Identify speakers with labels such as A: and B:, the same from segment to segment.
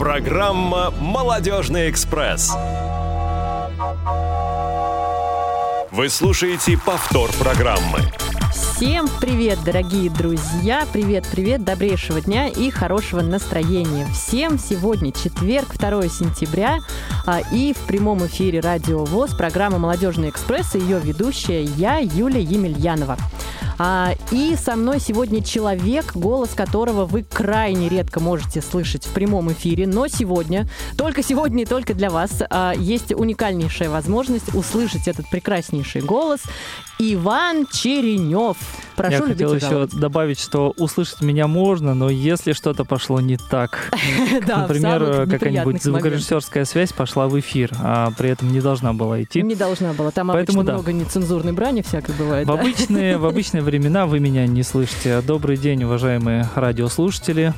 A: Программа «Молодежный экспресс». Вы слушаете повтор программы.
B: Всем привет, дорогие друзья! Привет-привет, добрейшего дня и хорошего настроения. Всем сегодня четверг, 2 сентября, а, и в прямом эфире Радио ВОЗ программа «Молодежный экспресс» и ее ведущая я, Юлия Емельянова. А, и со мной сегодня человек, голос которого вы крайне редко можете слышать в прямом эфире, но сегодня, только сегодня и только для вас, а, есть уникальнейшая возможность услышать этот прекраснейший голос. Иван Черенев. Прошу
C: Я хотел еще добавить, что услышать меня можно, но если что-то пошло не так, например, какая-нибудь звукорежиссерская связь пошла в эфир, а при этом не должна была идти.
B: Не должна была. Там обычно много нецензурной брани всякой бывает.
C: В обычные, в обычные времена вы меня не слышите. Добрый день, уважаемые радиослушатели.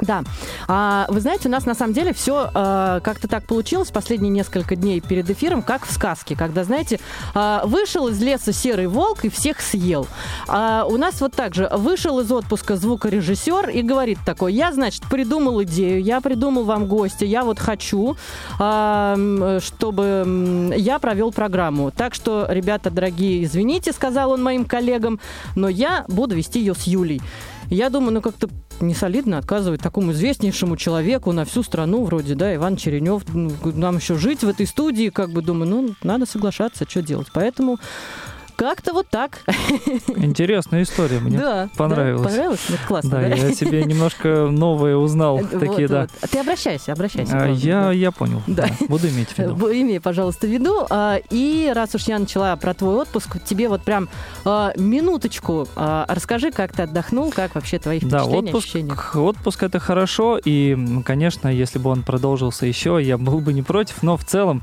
B: Да. А, вы знаете, у нас на самом деле все а, как-то так получилось последние несколько дней перед эфиром, как в сказке, когда, знаете, а, вышел из леса серый волк и всех съел. А, у нас вот так же вышел из отпуска звукорежиссер и говорит такой, я, значит, придумал идею, я придумал вам гостя, я вот хочу, а, чтобы я провел программу. Так что, ребята дорогие, извините, сказал он моим коллегам, но я буду вести ее с Юлей. Я думаю, ну как-то не солидно отказывать такому известнейшему человеку на всю страну, вроде, да, Иван Черенев. Ну, нам еще жить в этой студии, как бы думаю, ну, надо соглашаться, что делать. Поэтому как-то вот так.
C: Интересная история, мне да, понравилась.
B: Да, понравилось? Ну, классно,
C: да, да? я себе немножко новое узнал. Такие,
B: вот,
C: да.
B: Вот. Ты обращайся, обращайся.
C: А, я, я понял. Да. да. Буду иметь в виду.
B: Имей, пожалуйста, в виду. А, и раз уж я начала про твой отпуск, тебе вот прям а, минуточку расскажи, как ты отдохнул, как вообще твои впечатления,
C: да, отпуск,
B: ощущения.
C: Отпуск это хорошо, и, конечно, если бы он продолжился еще, я был бы не против, но в целом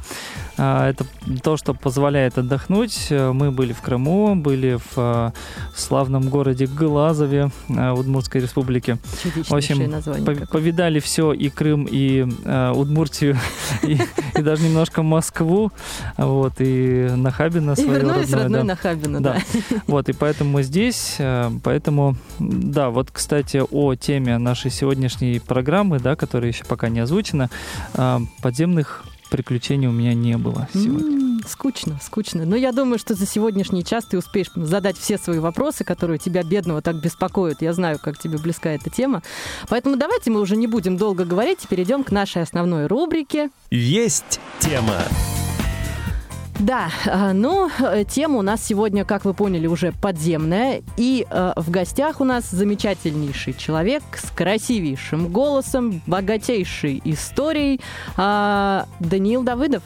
C: это то, что позволяет отдохнуть. Мы были в в Крыму, были в э, славном городе Глазове э, Удмуртской республики.
B: В общем, название
C: повидали все, и Крым, и э, Удмуртию, и, и даже немножко Москву, вот, и Нахабино
B: свое И вернулись родной да. Нахабино, да.
C: да. Вот, и поэтому мы здесь, поэтому, да, вот, кстати, о теме нашей сегодняшней программы, да, которая еще пока не озвучена, подземных приключений у меня не было сегодня.
B: Mm, скучно, скучно. Но я думаю, что за сегодняшний час ты успеешь задать все свои вопросы, которые тебя, бедного, так беспокоят. Я знаю, как тебе близка эта тема. Поэтому давайте мы уже не будем долго говорить и перейдем к нашей основной рубрике.
A: Есть тема.
B: Да, а, ну, э, тема у нас сегодня, как вы поняли, уже подземная. И э, в гостях у нас замечательнейший человек с красивейшим голосом, богатейшей историей. Э, Даниил Давыдов.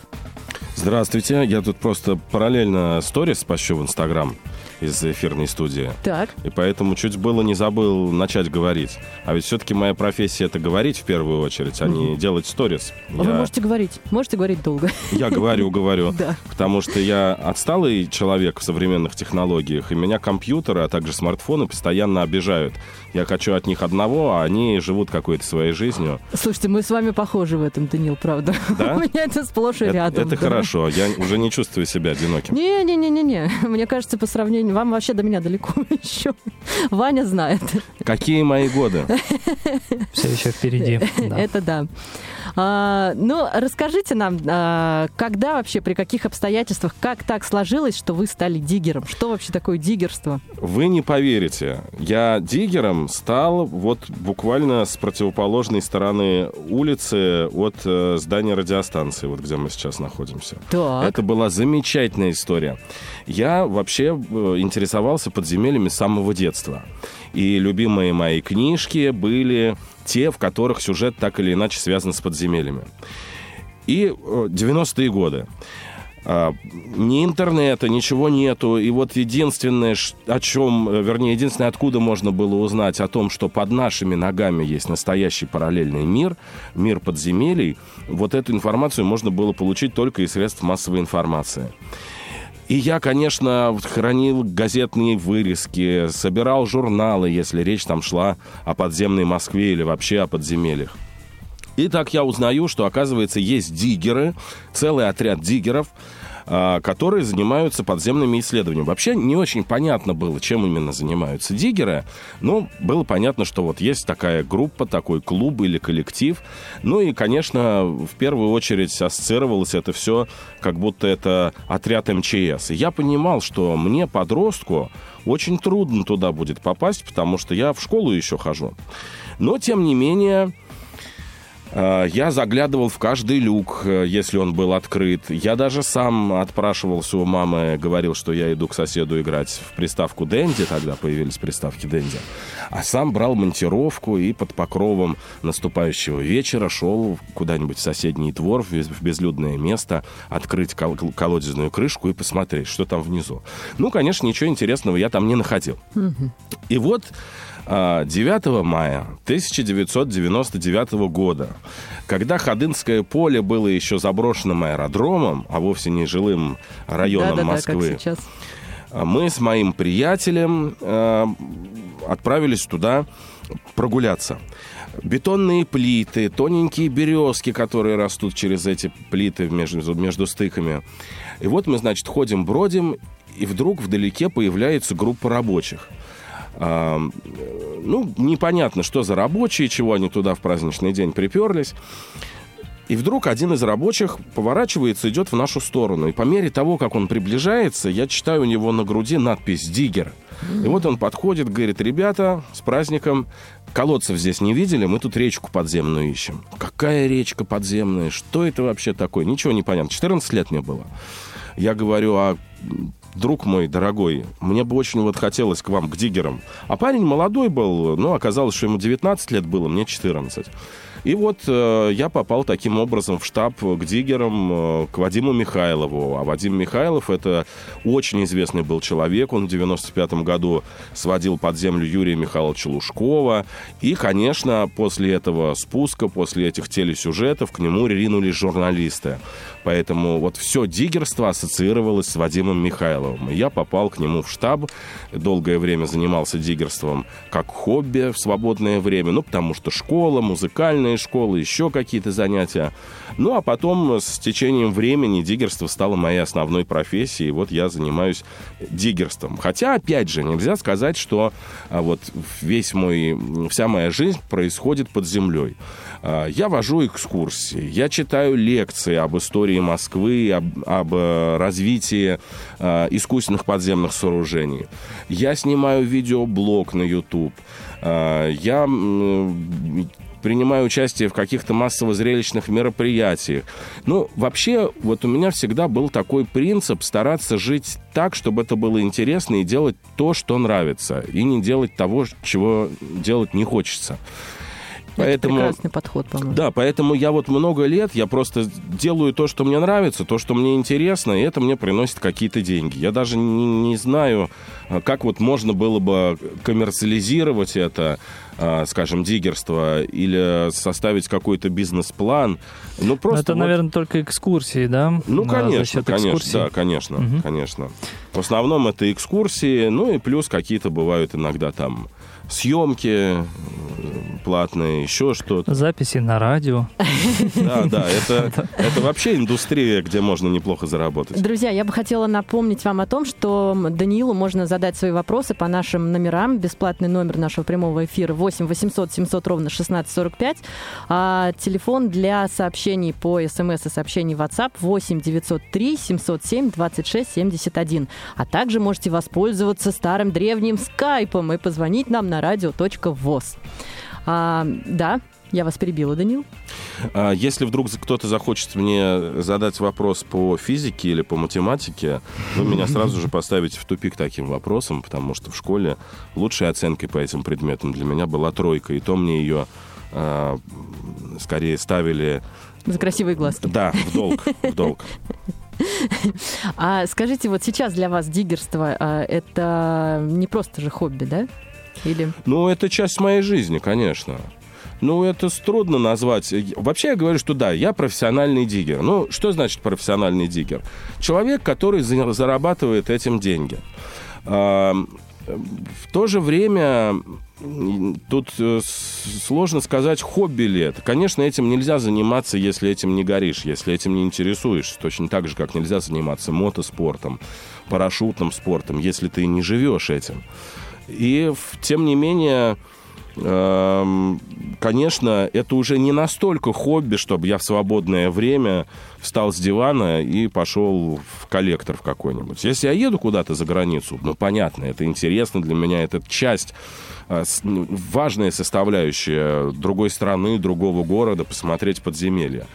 D: Здравствуйте, я тут просто параллельно сторис пощу в Инстаграм из эфирной студии.
B: Так.
D: И поэтому чуть было не забыл начать говорить. А ведь все-таки моя профессия это говорить в первую очередь, а не делать сторис.
B: А я... Вы можете говорить, можете говорить долго.
D: Я говорю, говорю. Да. Потому что я отсталый человек в современных технологиях, и меня компьютеры, а также смартфоны постоянно обижают. Я хочу от них одного, а они живут какой-то своей жизнью.
B: Слушайте, мы с вами похожи в этом, Данил, правда.
D: Да?
B: У меня это сплошь и рядом.
D: Это, это да. хорошо, я уже не чувствую себя одиноким.
B: Не-не-не-не-не. Мне кажется, по сравнению... Вам вообще до меня далеко еще. Ваня знает.
D: Какие мои годы?
C: Все еще впереди.
B: Это да. А, ну, расскажите нам, а, когда вообще, при каких обстоятельствах, как так сложилось, что вы стали диггером? Что вообще такое диггерство?
D: Вы не поверите. Я диггером стал вот буквально с противоположной стороны улицы от э, здания радиостанции, вот где мы сейчас находимся.
B: Так.
D: Это была замечательная история. Я вообще э, интересовался подземельями с самого детства. И любимые мои книжки были те, в которых сюжет так или иначе связан с подземельями. И 90-е э, годы. А, ни интернета, ничего нету. И вот единственное, о чем, э, вернее, единственное, откуда можно было узнать о том, что под нашими ногами есть настоящий параллельный мир, мир подземелий, вот эту информацию можно было получить только из средств массовой информации. И я, конечно, хранил газетные вырезки, собирал журналы, если речь там шла о подземной Москве или вообще о подземельях. И так я узнаю, что, оказывается, есть диггеры, целый отряд диггеров, которые занимаются подземными исследованиями. Вообще не очень понятно было, чем именно занимаются диггеры, но было понятно, что вот есть такая группа, такой клуб или коллектив. Ну и, конечно, в первую очередь ассоциировалось это все, как будто это отряд МЧС. И я понимал, что мне, подростку, очень трудно туда будет попасть, потому что я в школу еще хожу. Но, тем не менее, я заглядывал в каждый люк, э, если он был открыт. Я даже сам отпрашивался у мамы, говорил, что я иду к соседу играть в приставку Дэнди, тогда появились приставки Дэнди. А сам брал монтировку и под покровом наступающего вечера шел куда-нибудь в соседний двор, в безлюдное место, открыть кол- колодезную крышку и посмотреть, что там внизу. Ну, конечно, ничего интересного я там не находил. И вот 9 а, мая 1999 года, когда Ходынское поле было еще заброшенным аэродромом, а вовсе не жилым районом
B: Да-да-да,
D: Москвы,
B: как сейчас.
D: а мы с моим приятелем э, отправились туда прогуляться. Бетонные плиты, тоненькие березки, которые растут через эти плиты между, между стыками. И вот мы, значит, ходим, бродим, и вдруг вдалеке появляется группа рабочих. Ну, непонятно, что за рабочие, чего они туда в праздничный день приперлись. И вдруг один из рабочих поворачивается, идет в нашу сторону. И по мере того, как он приближается, я читаю у него на груди надпись «Диггер». И вот он подходит, говорит, ребята, с праздником, колодцев здесь не видели, мы тут речку подземную ищем. Какая речка подземная? Что это вообще такое? Ничего не понятно. 14 лет мне было. Я говорю, а друг мой дорогой, мне бы очень вот хотелось к вам, к диггерам. А парень молодой был, но оказалось, что ему 19 лет было, мне 14. И вот э, я попал таким образом в штаб к диггерам, э, к Вадиму Михайлову. А Вадим Михайлов это очень известный был человек. Он в 95 году сводил под землю Юрия Михайловича Лужкова. И, конечно, после этого спуска, после этих телесюжетов к нему ринулись журналисты. Поэтому вот все диггерство ассоциировалось с Вадимом Михайловым. Я попал к нему в штаб, долгое время занимался диггерством как хобби в свободное время, ну, потому что школа, музыкальная школа, еще какие-то занятия. Ну, а потом с течением времени диггерство стало моей основной профессией, и вот я занимаюсь диггерством. Хотя, опять же, нельзя сказать, что а, вот весь мой, вся моя жизнь происходит под землей. А, Я вожу экскурсии, я читаю лекции об истории Москвы, об, об э, развитии э, искусственных подземных сооружений. Я снимаю видеоблог на YouTube. А, Я принимаю участие в каких-то массово-зрелищных мероприятиях. Ну, вообще, вот у меня всегда был такой принцип стараться жить так, чтобы это было интересно и делать то, что нравится, и не делать того, чего делать не хочется. Поэтому...
B: Это прекрасный подход, по-моему.
D: Да, поэтому я вот много лет, я просто делаю то, что мне нравится, то, что мне интересно, и это мне приносит какие-то деньги. Я даже не, не знаю, а, как вот можно было бы коммерциализировать это, скажем, диггерство, или составить какой-то бизнес-план. Ну,
C: Но
D: просто
C: это,
D: вот-
C: наверное, только экскурсии, да?
D: ну,
C: А,
D: конечно, конечно,
C: экскурсий.
D: да, конечно,
C: Мгм.
D: конечно. В основном это экскурсии, ну и плюс какие-то бывают иногда там съемки платные, еще что-то.
C: Записи на радио.
D: Да, да, это, это вообще индустрия, где можно неплохо заработать.
B: Друзья, я бы хотела напомнить вам о том, что Даниилу можно задать свои вопросы по нашим номерам. Бесплатный номер нашего прямого эфира 8 800 700 ровно 1645. А телефон для сообщений по смс и сообщений WhatsApp 8 903 707 26 71. А также можете воспользоваться старым древним скайпом и позвонить нам на радио.воз. А, да, я вас перебила, Данил.
D: А Если вдруг кто-то захочет мне задать вопрос по физике или по математике, вы меня сразу же поставите в тупик таким вопросом, потому что в школе лучшей оценкой по этим предметам для меня была тройка, и то мне ее а, скорее ставили,
B: За красивые глазки.
D: да, в долг, в долг.
B: А скажите, вот сейчас для вас диггерство а, это не просто же хобби, да? Или
D: Ну, это часть моей жизни, конечно. Ну, это трудно назвать. Вообще я говорю, что да, я профессиональный диггер. Ну, что значит профессиональный диггер? Человек, который за- зарабатывает этим деньги. В то же время тут э, сложно сказать, хобби ли это. Конечно, этим нельзя заниматься, если этим не горишь, если этим не интересуешься. Точно так же, как нельзя заниматься мотоспортом, парашютным спортом, если ты не живешь этим. И, тем не менее, Эм, конечно, это уже не настолько хобби, чтобы я в свободное время встал с дивана и пошел в коллектор в какой-нибудь. Если я еду куда-то за границу, ну, понятно, это интересно для меня, это часть э, ну, важная составляющая другой страны, другого города, посмотреть подземелья.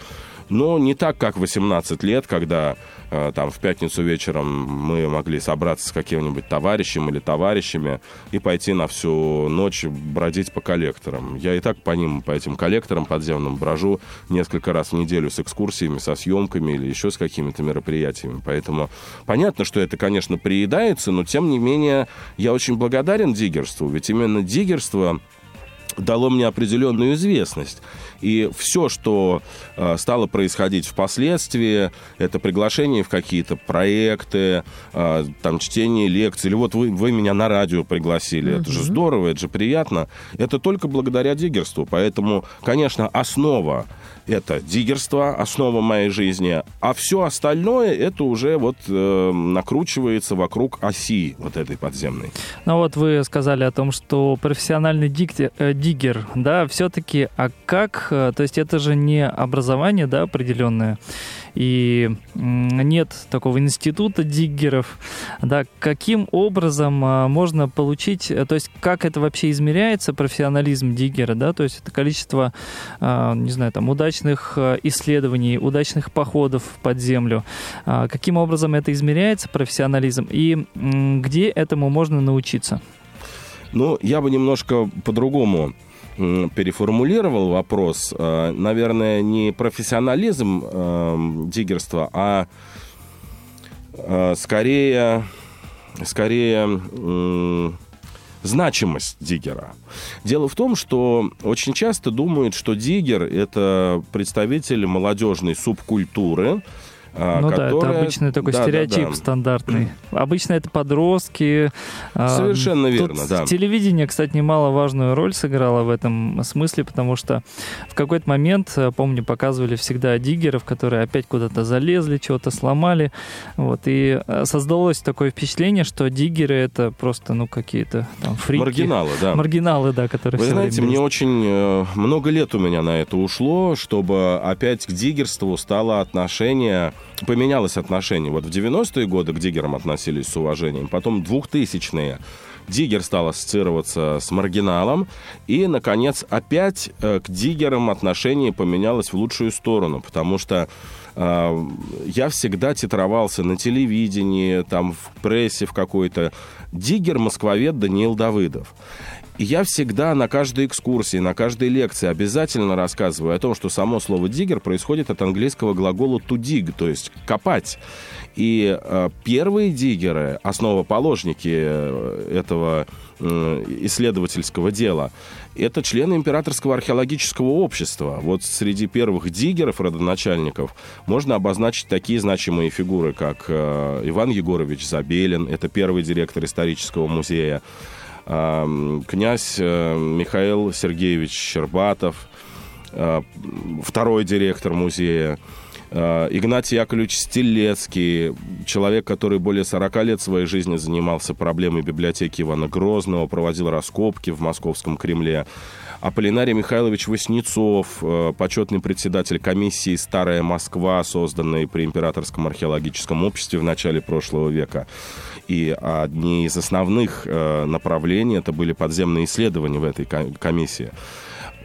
D: Но не так, как 18 лет, когда там в пятницу вечером мы могли собраться с каким-нибудь товарищем или товарищами и пойти на всю ночь бродить по коллекторам. Я и так по ним, по этим коллекторам подземным брожу несколько раз в неделю с экскурсиями, со съемками или еще с какими-то мероприятиями. Поэтому понятно, что это, конечно, приедается, но тем не менее я очень благодарен диггерству, ведь именно диггерство дало мне определенную известность. И все, что э, стало происходить впоследствии, это приглашение в какие-то проекты, э, там чтение лекций, или вот вы, вы меня на радио пригласили. Mm-hmm. Это же здорово, это же приятно. Это только благодаря диггерству. Поэтому, конечно, основа это диггерство, основа моей жизни, а все остальное это уже вот э, накручивается вокруг оси вот этой подземной.
C: Ну вот вы сказали о том, что профессиональный диггер, э, диггер да, все-таки, а как, э, то есть это же не образование, да, определенное, и нет такого института диггеров, да, каким образом а, можно получить, э, то есть как это вообще измеряется, профессионализм диггера, да, то есть это количество, а, не знаю, там, удачных э, исследований, удачных походов под землю, а, каким образом это измеряется, профессионализм, и где этому можно научиться?
D: Ну, я бы немножко по-другому переформулировал вопрос. Э, наверное, не профессионализм диггерства, а э, скорее, скорее значимость диггера. Дело в том, что очень часто думают, что диггер – это представитель молодежной субкультуры,
C: ну которая... да, это обычный такой да, стереотип да, да. стандартный. Обычно это подростки.
D: А, Совершенно верно, Тут да.
C: Телевидение, кстати, немаловажную роль сыграло в этом смысле, потому что в какой-то момент, э, помню, показывали всегда диггеров, которые опять куда-то залезли, чего-то сломали. Вот, и э, создалось такое впечатление, что диггеры это просто, ну, какие-то там фрики.
D: Маргиналы, да.
C: Маргиналы, да, которые
D: Вы знаете, мне очень э, много лет у меня на это ушло, чтобы опять к диггерству стало отношение поменялось отношение. Вот в 90-е годы к диггерам относились с уважением, потом 2000-е Диггер стал ассоциироваться с маргиналом, и, наконец, опять э, к диггерам отношение поменялось в лучшую сторону, потому что э, я всегда титровался на телевидении, там, в прессе в какой-то. Диггер-москвовед Даниил Давыдов. Я всегда на каждой экскурсии, на каждой лекции обязательно рассказываю о том, что само слово «диггер» происходит от английского глагола «to dig», то есть «копать». И э, первые диггеры, основоположники э, этого э, исследовательского дела, это члены Императорского археологического общества. Вот среди первых диггеров, родоначальников, можно обозначить такие значимые фигуры, как э, Иван Егорович Забелин, это первый директор исторического музея, князь э, Михаил Сергеевич Щербатов, э, второй директор музея, э, Игнатий Яковлевич Стелецкий, человек, который более 40 лет своей жизни занимался проблемой библиотеки Ивана Грозного, проводил раскопки в Московском Кремле. Аполлинарий Михайлович Васнецов, почетный председатель комиссии «Старая Москва», созданной при Императорском археологическом обществе в начале прошлого века. И одни из основных э, направлений это были подземные исследования в этой комиссии.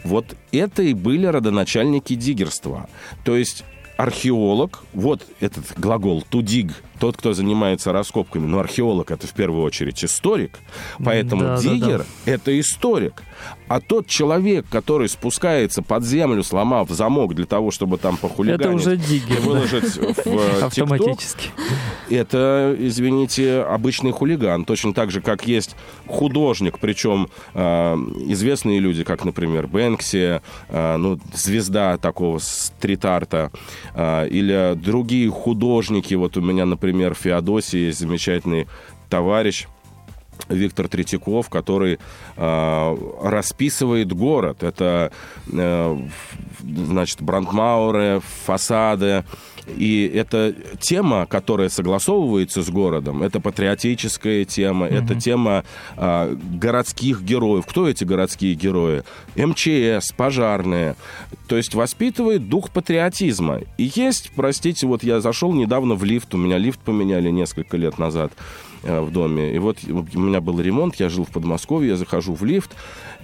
D: Вот это и были родоначальники диггерства. То есть археолог, вот этот глагол «to dig», тот, кто занимается раскопками, но археолог это в первую очередь историк, поэтому да, диггер да, да. это историк. А тот человек, который спускается под землю, сломав замок для того, чтобы там похулиганить...
C: Это уже диггер.
D: Выложить да. в э,
C: Автоматически.
D: Это, извините, обычный хулиган. Точно так же, как есть художник, причем э, известные люди, как, например, Бэнкси, э, ну, звезда такого стрит-арта, э, или другие художники. Вот у меня, например, Феодосий есть замечательный товарищ, Виктор Третьяков, который э, расписывает город. Это, э, значит, брандмауры, фасады. И это тема, которая согласовывается с городом. Это патриотическая тема, mm-hmm. это тема э, городских героев. Кто эти городские герои? МЧС, пожарные. То есть воспитывает дух патриотизма. И есть, простите, вот я зашел недавно в лифт, у меня лифт поменяли несколько лет назад. Э, в доме. И вот у меня был ремонт, я жил в Подмосковье, я захожу в лифт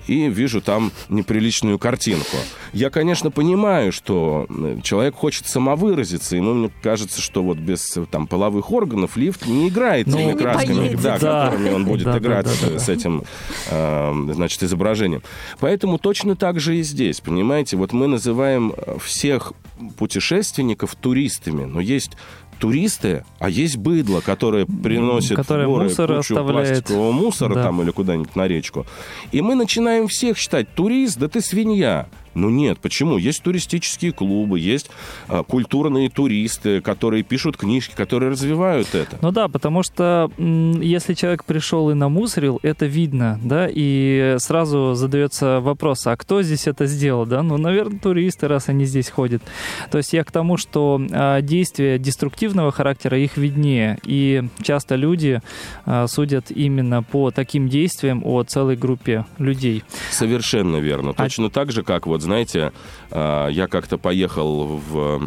D: и вижу там неприличную картинку. Я, конечно, понимаю, что э, человек хочет самовыразиться, ему мне кажется, что вот без там половых органов лифт не играет ну, теми красками, да, да. которыми он будет да, играть да, да, да, с этим, э, значит, изображением. Поэтому точно так же и здесь, понимаете, вот мы называем всех путешественников туристами, но есть туристы, а есть быдло, которое приносит
C: которое горы мусор
D: кучу оставляет. пластикового мусора да. там или куда-нибудь на речку. И мы начинаем всех считать турист, да ты свинья. Ну нет, почему? Есть туристические клубы, есть а, культурные туристы, которые пишут книжки, которые развивают это.
C: Ну да, потому что если человек пришел и намусорил, это видно, да, и сразу задается вопрос, а кто здесь это сделал, да? Ну, наверное, туристы, раз они здесь ходят. То есть я к тому, что а, действия деструктивного характера их виднее, и часто люди а, судят именно по таким действиям о целой группе людей.
D: Совершенно верно. А Точно а... так же, как вот вот знаете, а, я как-то поехал в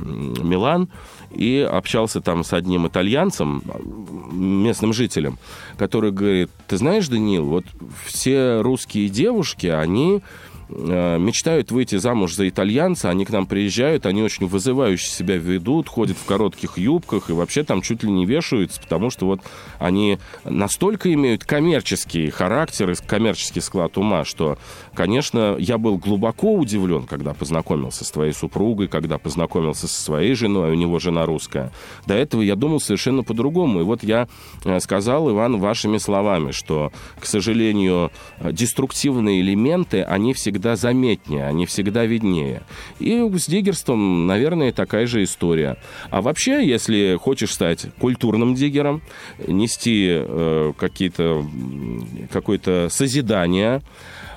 D: Милан и общался там с одним итальянцем, местным жителем, который говорит, ты знаешь, Даниил, вот все русские девушки, они мечтают выйти замуж за итальянца, они к нам приезжают, они очень вызывающе себя ведут, ходят в коротких юбках и вообще там чуть ли не вешаются, потому что вот они настолько имеют коммерческий характер и коммерческий склад ума, что, конечно, я был глубоко удивлен, когда познакомился с твоей супругой, когда познакомился со своей женой, у него жена русская. До этого я думал совершенно по-другому. И вот я э, сказал, Иван, вашими словами, что, к сожалению, э, деструктивные элементы, они всегда всегда заметнее, они всегда виднее. И с диггерством, наверное, такая же история. А вообще, если хочешь стать культурным диггером, нести э, какие-то, какое-то созидание,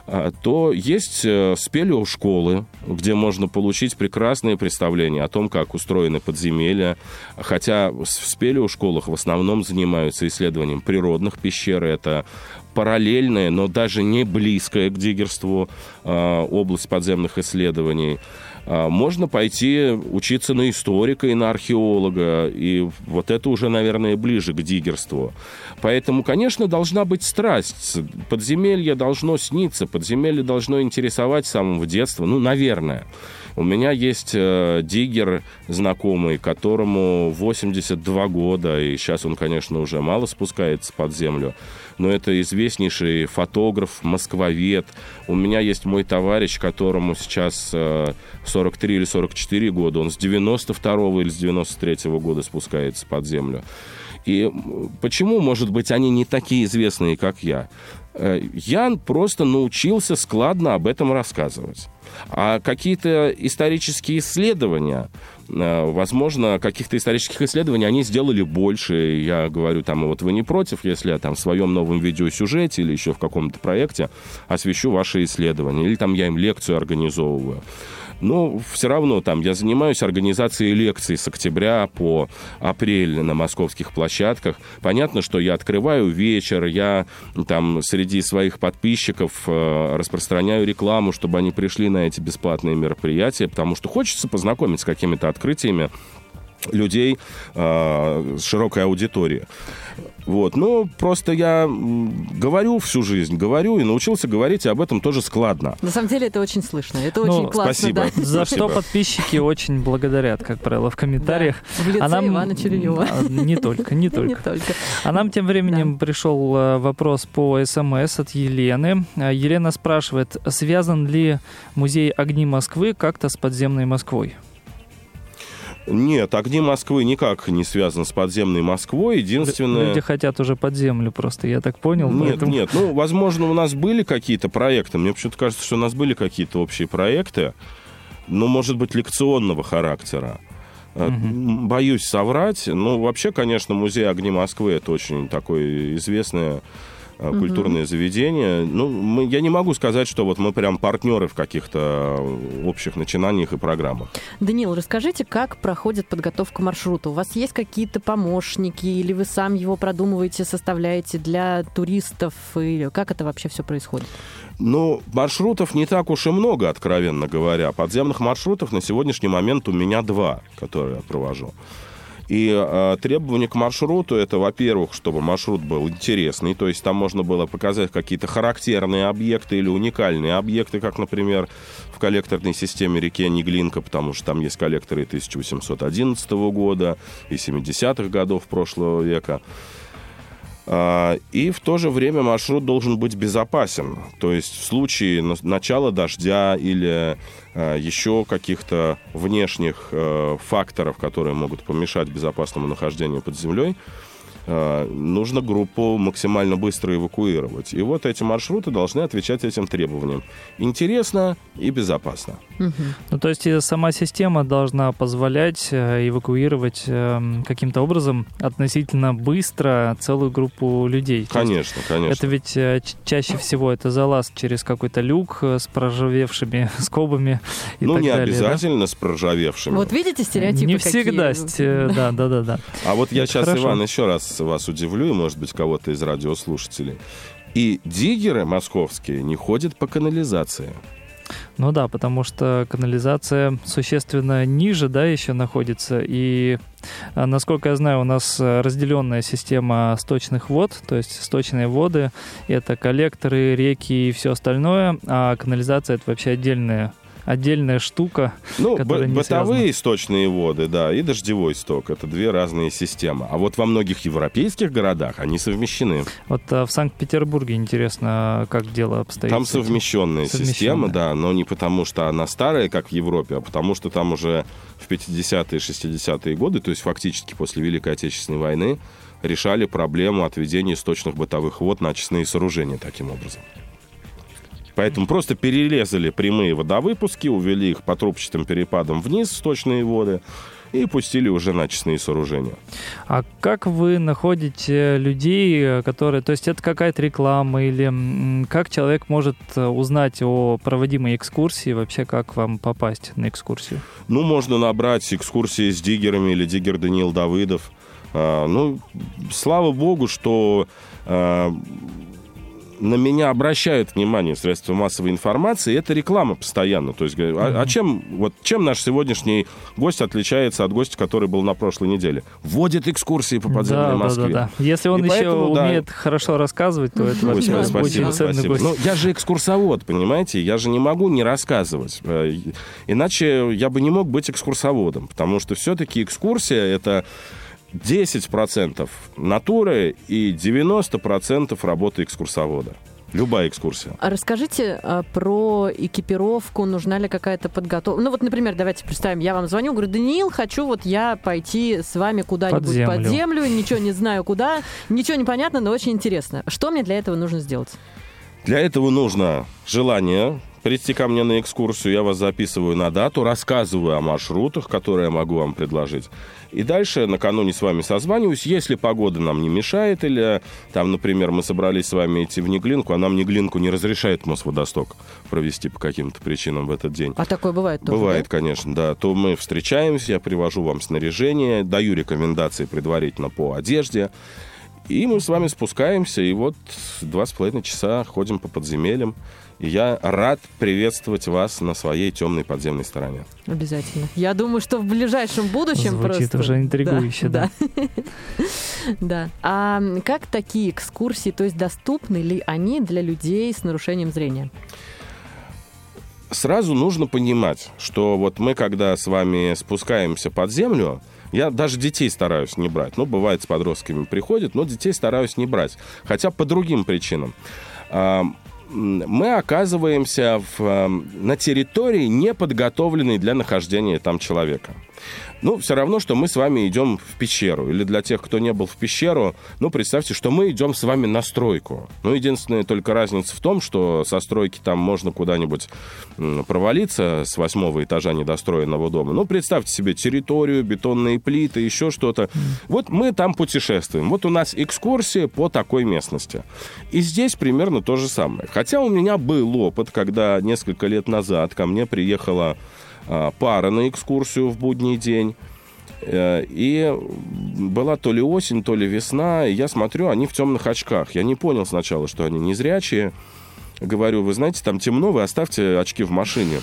D: э, то есть э, спелео-школы, где можно получить прекрасные представления о том, как устроены подземелья. Хотя в спелео-школах в основном занимаются исследованием природных пещер. Это параллельная, но даже не близкая к диггерству а, область подземных исследований. А, можно пойти учиться на историка и на археолога, и вот это уже, наверное, ближе к диггерству. Поэтому, конечно, должна быть страсть. Подземелье должно сниться, подземелье должно интересовать с самого детства, ну, наверное. У меня есть э, диггер знакомый, которому 82 года, и сейчас он, конечно, уже мало спускается под землю но это известнейший фотограф, москвовед. У меня есть мой товарищ, которому сейчас 43 э, или 44 года, он с 92 или с 93 года спускается под землю. И почему, может быть, они не такие известные, как я? Э, Ян просто научился складно об этом рассказывать. А какие-то исторические исследования, возможно, каких-то исторических исследований они сделали больше. Я говорю, там, вот вы не против, если я там в своем новом видеосюжете или еще в каком-то проекте освещу ваши исследования, или там я им лекцию организовываю. Но все равно там я занимаюсь организацией лекций с октября по апрель на московских площадках. Понятно, что я открываю вечер, я там среди своих подписчиков э, распространяю рекламу, чтобы они пришли на эти бесплатные мероприятия, потому что хочется познакомиться с какими-то открытиями людей э, с широкой аудиторией. Вот. Ну, просто я говорю всю жизнь, говорю и научился говорить об этом тоже складно.
B: На самом деле это очень слышно, это ну, очень классно.
D: Спасибо.
B: Да?
C: За что подписчики очень благодарят, как правило, в комментариях.
B: Да. В лице а нам... Ивана Черенева.
C: А, не только, не только.
B: Не только.
C: А нам тем временем да. пришел э, вопрос по СМС от Елены. Э, Елена спрашивает, связан ли музей огни Москвы как-то с подземной Москвой?
D: Нет, огни Москвы никак не связаны с подземной Москвой. Единственное...
C: Люди хотят уже под землю просто, я так понял.
D: Нет,
C: поэтому...
D: нет. Ну, возможно, у нас были какие-то проекты. Мне почему-то кажется, что у нас были какие-то общие проекты. Ну, может быть, лекционного характера. Угу. Боюсь соврать. Ну, вообще, конечно, музей огни Москвы это очень такое известное э, культурные заведения. Ну, мы, я не могу сказать, что вот мы прям партнеры в каких-то общих начинаниях и программах.
B: Даниил, расскажите, как проходит подготовка маршрута? У вас есть какие-то помощники или вы сам его продумываете, составляете для туристов? Или как это вообще все происходит?
D: Ну, маршрутов не так уж и много, откровенно говоря. Подземных маршрутов на сегодняшний момент у меня два, которые я провожу. И э, требования к маршруту это, во-первых, чтобы маршрут был интересный, то есть там можно было показать какие-то характерные объекты или уникальные объекты, как, например, в коллекторной системе реки Неглинка, потому что там есть коллекторы 1811 года и 70-х годов прошлого века. А, и в то же время маршрут должен быть безопасен. То есть в случае начала дождя или а, еще каких-то внешних э, факторов, которые могут помешать безопасному нахождению под землей, нужно группу максимально быстро эвакуировать. И вот эти маршруты должны отвечать этим требованиям. Интересно и безопасно.
C: Ну, то есть сама система должна позволять э, эвакуировать эм, каким-то образом относительно быстро целую группу людей.
D: Конечно, конечно.
C: Это ведь э, чаще всего это залаз через какой-то люк с проржавевшими скобами и
D: Ну,
C: так
D: не
C: далее,
D: обязательно
C: да?
D: с проржавевшими.
B: Вот видите стереотипы
C: Не
B: какие?
C: всегда, да, да, да, да.
D: А вот я
C: Это
D: сейчас,
C: хорошо.
D: Иван, еще раз вас удивлю, и, может быть, кого-то из радиослушателей. И диггеры московские не ходят по канализации.
C: Ну да, потому что канализация существенно ниже, да, еще находится. И, а, насколько я знаю, у нас разделенная система сточных вод, то есть сточные воды — это коллекторы, реки и все остальное, а канализация — это вообще отдельная отдельная штука.
D: Ну, б- бытовые источные воды, да, и дождевой сток. Это две разные системы. А вот во многих европейских городах они совмещены.
C: Вот а, в Санкт-Петербурге интересно, как дело обстоит.
D: Там совмещенная
C: Совмещенная.
D: система, да, но не потому, что она старая, как в Европе, а потому что там уже в 50-е, 60-е годы, то есть фактически после Великой Отечественной войны, решали проблему отведения источных бытовых вод на очистные сооружения таким образом. Поэтому просто перерезали прямые водовыпуски, увели их по трубчатым перепадам вниз, сточные воды, и пустили уже на очистные сооружения.
C: А как вы находите людей, которые... То есть это какая-то реклама или как человек может э, узнать о проводимой экскурсии, вообще как вам попасть на экскурсию?
D: Ну, можно набрать экскурсии с диггерами или диггер Даниил Давыдов. А, ну, слава богу, что а, на меня обращают внимание средства массовой информации, это реклама постоянно. То есть, говорю, а, а чем, вот, чем наш сегодняшний гость отличается от гостя, который был на прошлой неделе? Вводит экскурсии по подземной
C: да,
D: Москве.
C: да, да, да. Если он
D: И
C: еще
D: поэтому, да.
C: умеет хорошо рассказывать, то это вообще
B: Да,
D: спасибо,
C: очень ценный
D: спасибо.
C: гость.
D: Ну, я же экскурсовод, понимаете? Я же не могу не рассказывать. Э, Иначе я бы не мог быть экскурсоводом, потому что все-таки экскурсия — это 10% натуры и 90% работы экскурсовода. Любая экскурсия.
B: А расскажите а, про экипировку, нужна ли какая-то подготовка. Ну вот, например, давайте представим, я вам звоню, говорю, Даниил, хочу вот я пойти с вами куда-нибудь
C: Под землю.
B: под землю, ничего не знаю куда, ничего не понятно, но очень интересно. Что мне для этого нужно сделать?
D: Для этого нужно желание прийти ко мне на экскурсию, я вас записываю на дату, рассказываю о маршрутах, которые я могу вам предложить. И дальше накануне с вами созваниваюсь, если погода нам не мешает, или там, например, мы собрались с вами идти в Неглинку, а нам Неглинку не разрешает Мосводосток провести по каким-то причинам в этот день.
B: А такое бывает тоже,
D: Бывает,
B: да?
D: конечно, да. То мы встречаемся, я привожу вам снаряжение, даю рекомендации предварительно по одежде. И мы с вами спускаемся, и вот два с половиной часа ходим по подземельям. И я рад приветствовать вас на своей темной подземной стороне.
B: Обязательно. Я думаю, что в ближайшем будущем
C: Звучит
B: просто...
C: уже интригующе, да.
B: Да. А как такие экскурсии, то есть доступны ли они для людей с нарушением зрения?
D: Сразу нужно понимать, что вот мы, когда с вами спускаемся под землю, я даже детей стараюсь не брать. Ну, бывает, с подростками приходят, но детей стараюсь не брать. Хотя по другим причинам. Мы оказываемся в, э, на территории, не подготовленной для нахождения там человека. Ну, все равно, что мы с вами идем в пещеру. Или для тех, кто не был в пещеру, ну, представьте, что мы идем с вами на стройку. Ну, единственная только разница в том, что со стройки там можно куда-нибудь провалиться с восьмого этажа недостроенного дома. Ну, представьте себе территорию, бетонные плиты, еще что-то. Вот мы там путешествуем. Вот у нас экскурсия по такой местности. И здесь примерно то же самое. Хотя у меня был опыт, когда несколько лет назад ко мне приехала пара на экскурсию в будний день. Э, и была то ли осень, то ли весна, и я смотрю, они в темных очках. Я не понял сначала, что они незрячие. Говорю, вы знаете, там темно, вы оставьте очки в машине.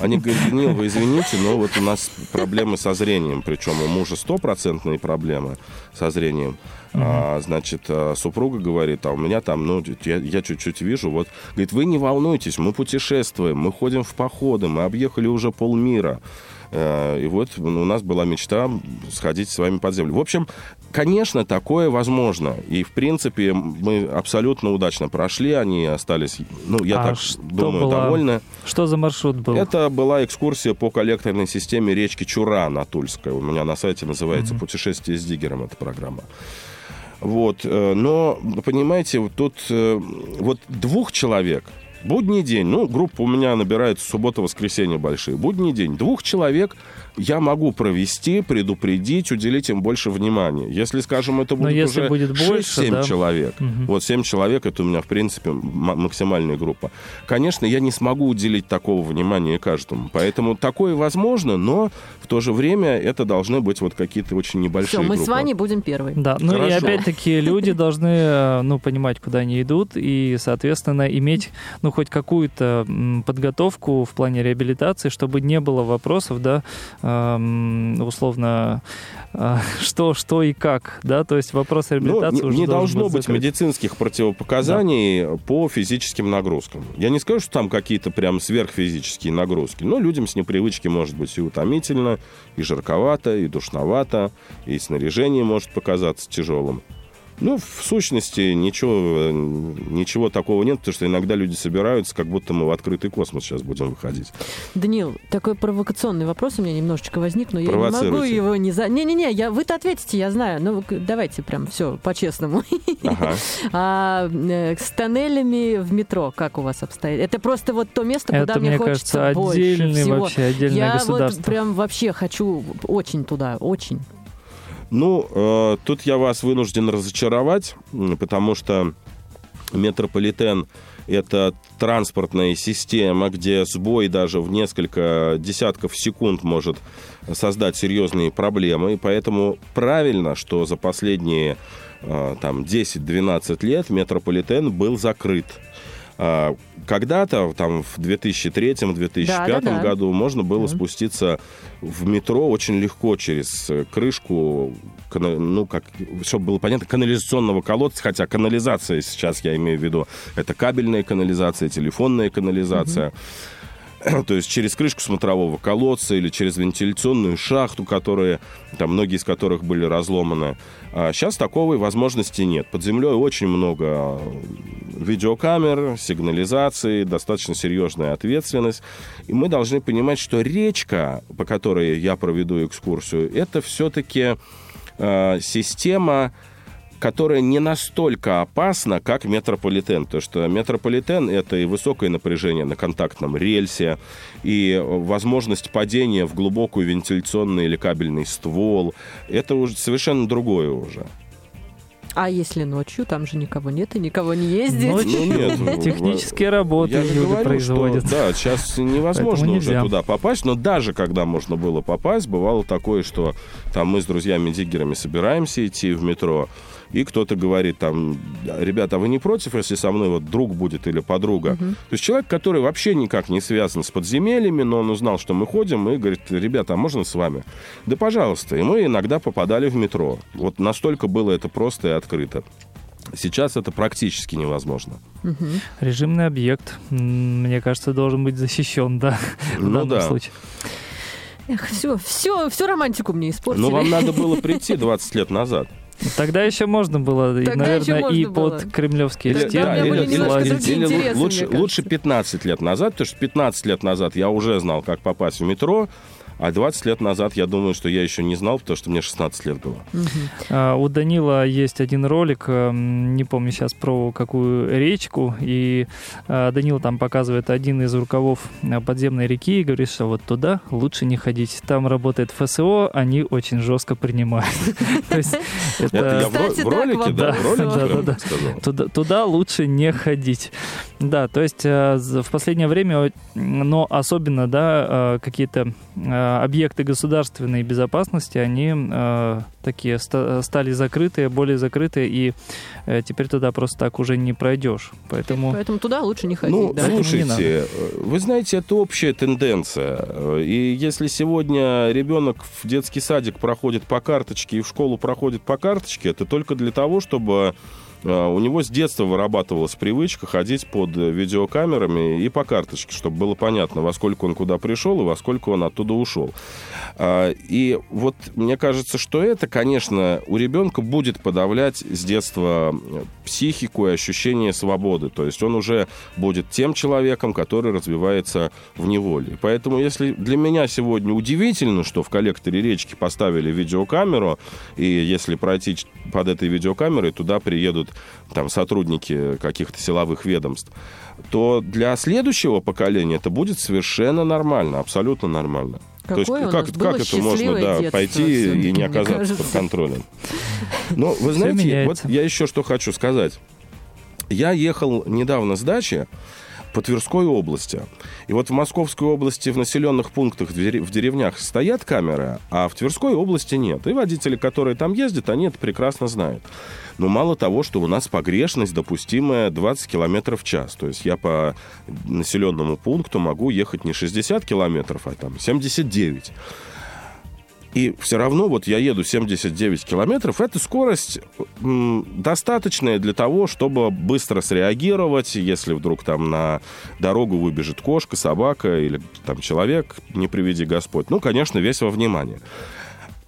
D: Они говорят, Нил, вы извините, но вот у нас проблемы со зрением. Причем у мужа стопроцентные проблемы со зрением. А, значит, а, супруга говорит, а у меня там, ну, я, я чуть-чуть вижу, вот, говорит, вы не волнуйтесь, мы путешествуем, мы ходим в походы, мы объехали уже полмира. Э, и вот у нас была мечта сходить с вами под землю. В общем, конечно, такое возможно. И, в принципе, мы абсолютно удачно прошли. Они остались, ну, я а так думаю, была... довольны.
C: Что за маршрут был?
D: Это была экскурсия по коллекторной системе речки Чура на Тульской. У меня на сайте называется mm-hmm. «Путешествие с Диггером» эта программа. Вот. Э, но, понимаете, тут э, вот двух человек, будний день, ну, группа у меня набирается суббота-воскресенье большие, будний день, двух человек я могу провести, предупредить, уделить им больше внимания. Если, скажем, это будет уже
C: будет 6-7
D: да? человек, угу. вот 7 человек, это у меня, в принципе, максимальная группа, конечно, я не смогу уделить такого внимания каждому. Поэтому такое возможно, но то же время это должны быть вот какие-то очень небольшие
B: Все, мы
D: группы.
B: с Ваней будем первые.
C: Да, ну Хорошо. и опять-таки люди должны, э, ну, понимать, куда они идут, и, соответственно, иметь, ну, хоть какую-то подготовку в плане реабилитации, чтобы не было вопросов, да, условно, а, что, что и как, да, то есть вопрос реабилитации
D: ну,
C: уже
D: не должно быть,
C: быть
D: медицинских противопоказаний да. по физическим нагрузкам. Я не скажу, что там какие-то прям сверхфизические нагрузки, но людям с непривычки может быть и утомительно, и жарковато, и душновато, и снаряжение может показаться тяжелым. Ну, в сущности, ничего, ничего такого нет, потому что иногда люди собираются, как будто мы в открытый космос сейчас будем выходить.
B: Даниил, такой провокационный вопрос у меня немножечко возник, но я не могу его не за... Не-не-не, я... вы-то ответите, я знаю. Ну, давайте прям все по-честному. Ага. А, э, с тоннелями в метро как у вас обстоит? Это просто вот то место, куда
C: Это,
B: мне,
C: мне
B: хочется
C: кажется,
B: больше
C: отдельный
B: всего.
C: вообще, отдельное
B: я
C: государство.
B: вот прям вообще хочу очень туда, очень.
D: Ну, э, тут я вас вынужден разочаровать, потому что метрополитен это транспортная система, где сбой даже в несколько десятков секунд может создать серьезные проблемы. И поэтому правильно, что за последние э, там, 10-12 лет метрополитен был закрыт. Когда-то, там, в 2003-2005 да, да, да. году можно было да. спуститься в метро очень легко через крышку, ну, как, чтобы было понятно, канализационного колодца, хотя канализация сейчас, я имею в виду, это кабельная канализация, телефонная канализация. Угу. то есть через крышку смотрового колодца или через вентиляционную шахту, которые, там, многие из которых были разломаны. А сейчас такой возможности нет. Под землей очень много видеокамер, сигнализации, достаточно серьезная ответственность. И мы должны понимать, что речка, по которой я проведу экскурсию, это все-таки э, система которая не настолько опасна, как метрополитен. Потому что метрополитен — это и высокое напряжение на контактном рельсе, и возможность падения в глубокую вентиляционный или кабельный ствол. Это уже совершенно другое уже.
B: А если ночью, там же никого нет и никого не ездит?
C: Ночью ну, нет. Технические работы Я люди говорю, производят.
D: Что, да, сейчас невозможно уже туда попасть, но даже когда можно было попасть, бывало такое, что там мы с друзьями-диггерами собираемся идти в метро, и кто-то говорит там, ребята, а вы не против, если со мной вот друг будет или подруга? Угу. То есть человек, который вообще никак не связан с подземельями, но он узнал, что мы ходим, и говорит, ребята, а можно с вами? Да, пожалуйста. И мы иногда попадали в метро. Вот настолько было это просто и открыто. Сейчас это практически невозможно.
C: Угу. Режимный объект, мне кажется, должен быть защищен, да, в ну, данном да. случае.
B: Эх, все, все, всю романтику мне испортили.
D: Ну, вам надо было прийти 20 лет назад.
C: Тогда еще можно было, и,
B: Тогда
C: наверное, и
B: можно было.
C: под кремлевские
B: Тогда
C: стены
B: были
C: или
D: или
B: интересы,
D: лучше, лучше
B: кажется.
D: 15 лет назад, потому что 15 лет назад я уже знал, как попасть в метро, а 20 лет назад я думаю, что я еще не знал, потому что мне 16 лет было.
C: А, У Данила есть один ролик, эм, не помню сейчас про какую речку, и а, Данила там показывает один из рукавов а, подземной реки и говорит, что вот туда лучше не ходить. Там работает ФСО, они очень жестко принимают. То есть
D: Это я в ролике, да, в ролике
C: Да, да. Туда, лучше не ходить. Да, то есть э, в последнее время, но особенно, да, э, какие-то э, объекты государственной безопасности, они э, такие ста- стали закрытые, более закрытые, и э, теперь туда просто так уже не пройдешь. Поэтому
B: Поэтому туда лучше не ходить,
D: Ну,
B: да?
D: Слушайте, э, вы знаете, это общая тенденция. И если сегодня ребенок в детский садик проходит по карточке и в школу проходит по карточке, это только для того, чтобы у него с детства вырабатывалась привычка ходить под э, видеокамерами и по карточке, чтобы было понятно, во сколько он куда пришел и во сколько он оттуда ушел. А, И вот мне кажется, что это, конечно, у ребенка будет подавлять с детства э, психику и ощущение свободы. То есть он уже будет тем человеком, который развивается в неволе. Поэтому если для меня сегодня удивительно, что в коллекторе речки поставили видеокамеру, и если пройти под этой видеокамерой, туда приедут там сотрудники каких-то силовых ведомств, то для следующего поколения это будет совершенно нормально, абсолютно нормально. То есть
B: Какое
D: как, как это можно да, пойти и не оказаться под контролем? Ну, вы знаете, вот я еще что хочу сказать. Я ехал недавно с дачи по Тверской области. И вот в Московской области в населенных пунктах, в деревнях стоят камеры, а в Тверской области нет. И водители, которые там ездят, они это прекрасно знают. Но мало того, что у нас погрешность допустимая 20 километров в час. То есть я по населенному пункту могу ехать не 60 километров, а там 79. И все равно вот я еду 79 километров. Это скорость достаточная для того, чтобы быстро среагировать, если вдруг там на дорогу выбежит кошка, собака или там человек, не приведи Господь. Ну, конечно, весь во внимание.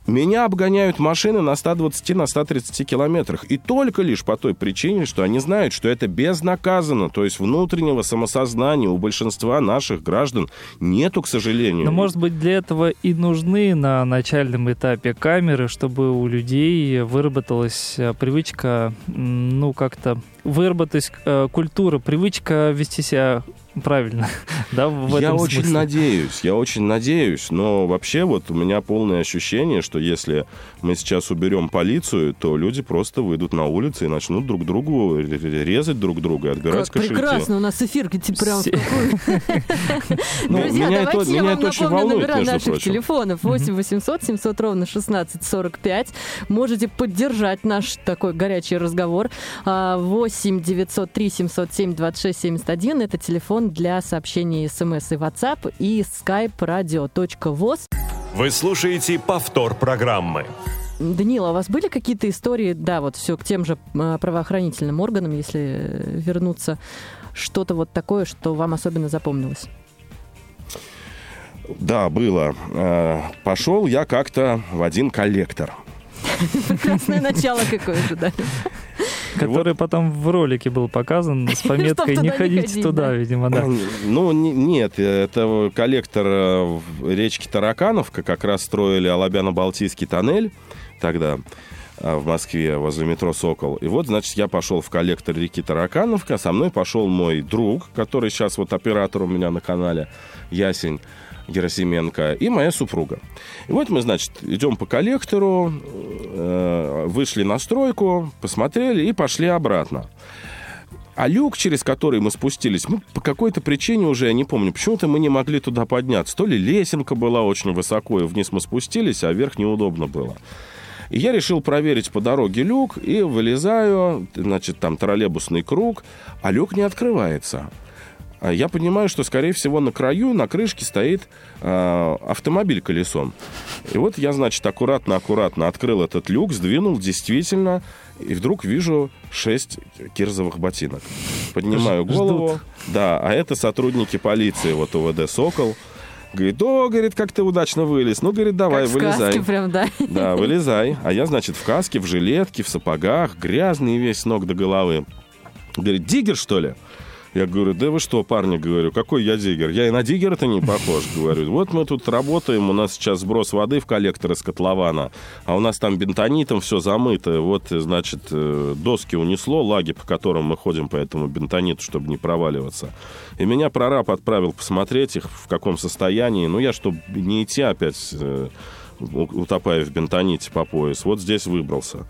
D: Меня обгоняют машины на 120, на 130 километрах. И только лишь по той причине, что они знают, что это безнаказанно. То есть внутреннего самосознания у большинства наших граждан нету, к сожалению.
C: Но, может быть, для этого и нужны на начальном этапе камеры, чтобы у людей выработалась э, привычка, ну, как-то выработалась э, культура, привычка вести себя правильно, да, в
D: я
C: этом
D: очень
C: смысле.
D: надеюсь, я очень надеюсь, но вообще вот у меня полное ощущение, что если мы сейчас уберем полицию, то люди просто выйдут на улицы и начнут друг другу резать друг друга и отбирать
B: Как
D: кошельки.
B: прекрасно, у нас эфир типа, прям
D: Ну,
B: Друзья, давайте я вам
D: очень
B: напомню номера наших телефонов. 8 800 700 ровно 1645. Можете поддержать наш такой горячий разговор. А, 8 903 707 26 71. Это телефон для сообщений смс и WhatsApp и skype radio.voz.
A: Вы слушаете повтор программы.
B: Данила, у вас были какие-то истории, да, вот все к тем же а, правоохранительным органам, если э, вернуться, что-то вот такое, что вам особенно запомнилось?
D: Да, было. Э, Пошел я как-то в один коллектор.
B: Прекрасное начало какое же, да.
C: Который потом в ролике был показан с пометкой «Не ходите
B: ходить,
C: туда»,
B: да.
C: видимо, да.
D: Ну, не- нет, это коллектор э, речки Таракановка. Как раз строили Алабяно-Балтийский тоннель тогда э, в Москве возле метро «Сокол». И вот, значит, я пошел в коллектор реки Таракановка. Со мной пошел мой друг, который сейчас вот оператор у меня на канале, Ясень. Герасименко и моя супруга. И вот мы, значит, идем по коллектору, э, вышли на стройку, посмотрели и пошли обратно. А люк, через который мы спустились, мы по какой-то причине уже, я не помню, почему-то мы не могли туда подняться. То ли лесенка была очень высоко, и вниз мы спустились, а вверх неудобно было. И я решил проверить по дороге люк, и вылезаю, значит, там троллейбусный круг, а люк не открывается. А Я понимаю, что, скорее всего, на краю, на крышке стоит э, автомобиль колесом. И вот я, значит, аккуратно-аккуратно открыл этот люк, сдвинул, действительно, и вдруг вижу шесть кирзовых ботинок. Поднимаю
C: Ждут.
D: голову. Да, а это сотрудники полиции, вот УВД «Сокол». Говорит, о, говорит, как ты удачно вылез. Ну, говорит, давай,
B: как
D: вылезай.
B: сказке прям, да.
D: Да, вылезай. А я, значит, в каске, в жилетке, в сапогах, грязный весь ног до головы. Говорит, диггер, что ли? Я говорю, да вы что, парни, говорю, какой я диггер? Я и на диггера-то не похож, говорю. Вот мы тут работаем, у нас сейчас сброс воды в коллектор из котлована, а у нас там бентонитом все замыто. Вот, значит, э, доски унесло, лаги, по которым мы ходим по этому бентониту, чтобы не проваливаться. И меня прораб отправил посмотреть их, в каком состоянии. Ну, я, чтобы не идти опять, э, утопая в бентоните по пояс, вот здесь выбрался.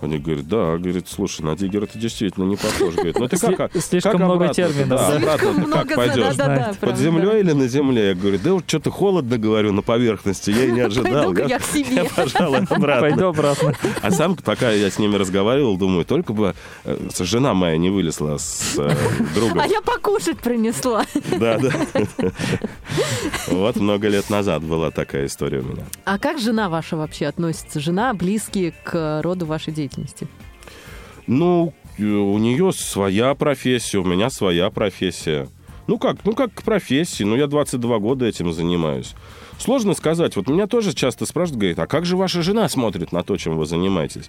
D: Они говорят, да, говорит, слушай, на диггер это действительно не похож. Говорит, ну ты как,
C: Сли- слишком
D: как
C: много
D: обратно?
C: терминов,
D: Да,
C: да.
D: обратно ты
B: много,
D: как пойдешь?
B: да-да-да,
C: Под
B: прям,
D: Под землей или на земле? Я говорю, да вот что-то холодно, говорю, на поверхности. Я и не
B: да.
D: ожидал.
B: Пойду-ка я к себе.
D: пожалуй, обратно.
C: Пойду обратно.
D: А сам, пока я с ними разговаривал, думаю, только бы э, жена моя не вылезла с э, другом.
B: А я покушать принесла.
D: Да, да. Вот много лет назад была такая история у меня.
B: А как жена ваша вообще относится? Жена близкие к роду вашей деятельности?
D: Ну, э, у нее своя профессия, у меня своя профессия. Ну как, ну как к профессии, ну я 22 года этим занимаюсь. Сложно сказать. Вот меня тоже часто спрашивают, говорят, а как же ваша жена смотрит на то, чем вы занимаетесь?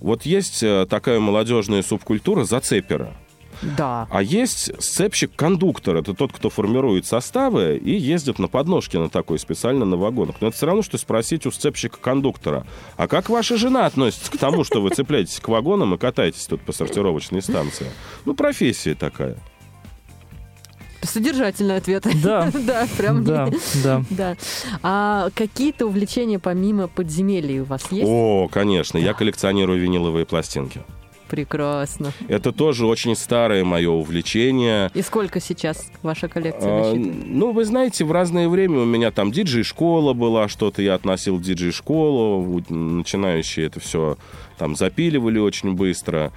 D: Вот есть э, такая молодежная субкультура зацепера.
B: Да.
D: А есть сцепщик-кондуктор. Это тот, кто формирует составы и ездит на подножке на такой, специально на вагонах. Но это все равно, что спросить у сцепщика-кондуктора. А как ваша жена относится к тому, что вы цепляетесь к вагонам и катаетесь тут по сортировочной станции? Ну, профессия такая.
B: Содержательный ответ.
C: Да.
B: Да, прям
C: Да, да.
B: Да. А какие-то увлечения помимо подземелий у вас есть?
D: О, конечно, я коллекционирую виниловые пластинки.
B: Прекрасно.
D: Это тоже очень старое мое увлечение.
B: И сколько сейчас ваша коллекция
D: А? Ну, вы знаете, в разное время у меня там диджей-школа была, что-то я относил диджей-школу, начинающие это все там запиливали очень быстро.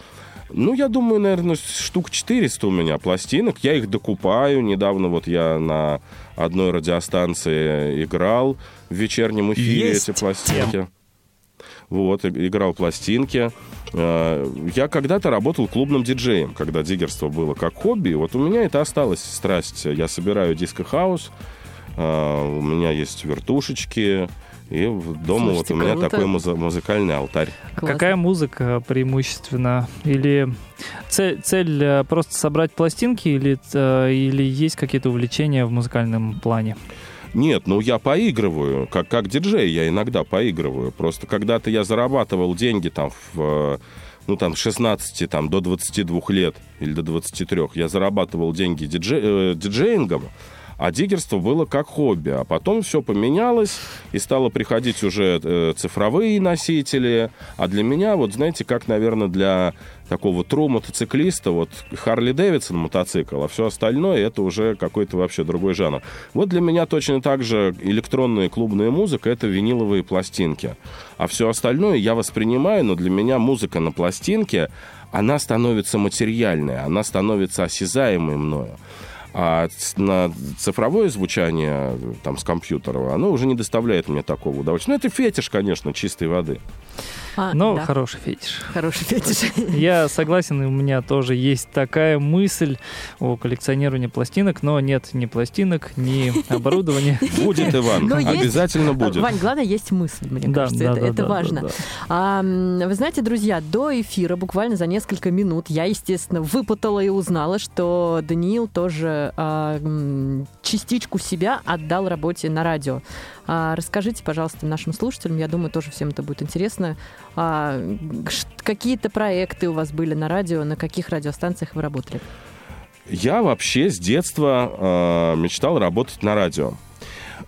D: Ну, я думаю, наверное, штук 400 у меня пластинок. Я их докупаю. Недавно вот я на одной радиостанции играл в вечернем эфире
A: Есть
D: эти пластинки. Вот, играл пластинки. Э, Я когда-то работал клубным диджеем, когда диггерство было как хобби. Вот у меня это осталось страсть. Я собираю диско-хаус, э, у меня есть вертушечки, и в- дома
B: Слушайте,
D: вот у меня
B: круто.
D: такой музы- музыкальный алтарь.
B: Классно.
C: Какая музыка преимущественно? Или цель, цель э, просто собрать пластинки, или, э, или есть какие-то увлечения в музыкальном плане?
D: Нет, ну я поигрываю, как, как диджей я иногда поигрываю. Просто когда-то я зарабатывал деньги там в, э, ну там, с 16 там, до 22 лет или до 23. Я зарабатывал деньги дидже- э, диджеингом, а диггерство было как хобби. А потом все поменялось, и стало приходить уже э, цифровые носители. А для меня, вот знаете, как, наверное, для такого тру мотоциклиста, вот Харли Дэвидсон мотоцикл, а все остальное это уже какой-то вообще другой жанр. Вот для меня точно так же электронная клубная музыка это виниловые пластинки. А все остальное я воспринимаю, но для меня музыка на пластинке, она становится материальной, она становится осязаемой мною. А на цифровое звучание там, с компьютера, оно уже не доставляет мне такого удовольствия. Ну, это фетиш, конечно, чистой воды.
B: А,
C: Но
B: да.
C: хороший фетиш.
B: Хороший фетиш.
C: Я согласен, и у меня тоже есть такая мысль о коллекционировании пластинок, но нет ни пластинок, ни оборудования.
D: Будет, Иван,
B: Но есть-
D: обязательно будет.
B: Вань, главное, есть мысль, мне
C: Да,
B: кажется,
C: да,
B: это,
C: да,
B: это
C: да,
B: важно.
C: да, да.
B: А, вы знаете, друзья, до эфира, буквально за несколько минут, я, естественно, выпутала и узнала, что Даниил тоже а, частичку себя отдал работе на радио. А, расскажите, пожалуйста, нашим слушателям, я думаю, тоже всем это будет интересно. А, какие-то проекты у вас были на радио, на каких радиостанциях вы работали?
D: Я вообще с детства э, мечтал работать на радио.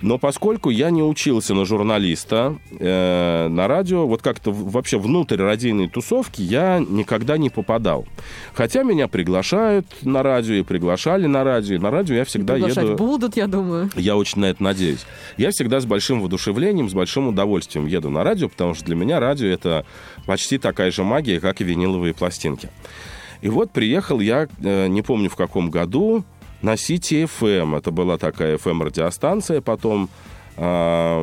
D: Но поскольку я не учился на журналиста, э, на радио, вот как-то вообще внутрь радийной тусовки я никогда не попадал. Хотя меня приглашают на радио и приглашали на радио. И на радио я всегда
B: Приглашать
D: еду...
B: будут, я думаю.
D: Я очень на это надеюсь. Я всегда с большим воодушевлением, с большим удовольствием еду на радио, потому что для меня радио это почти такая же магия, как и виниловые пластинки. И вот приехал я, э, не помню в каком году, на City FM. Это была такая FM-радиостанция. Потом она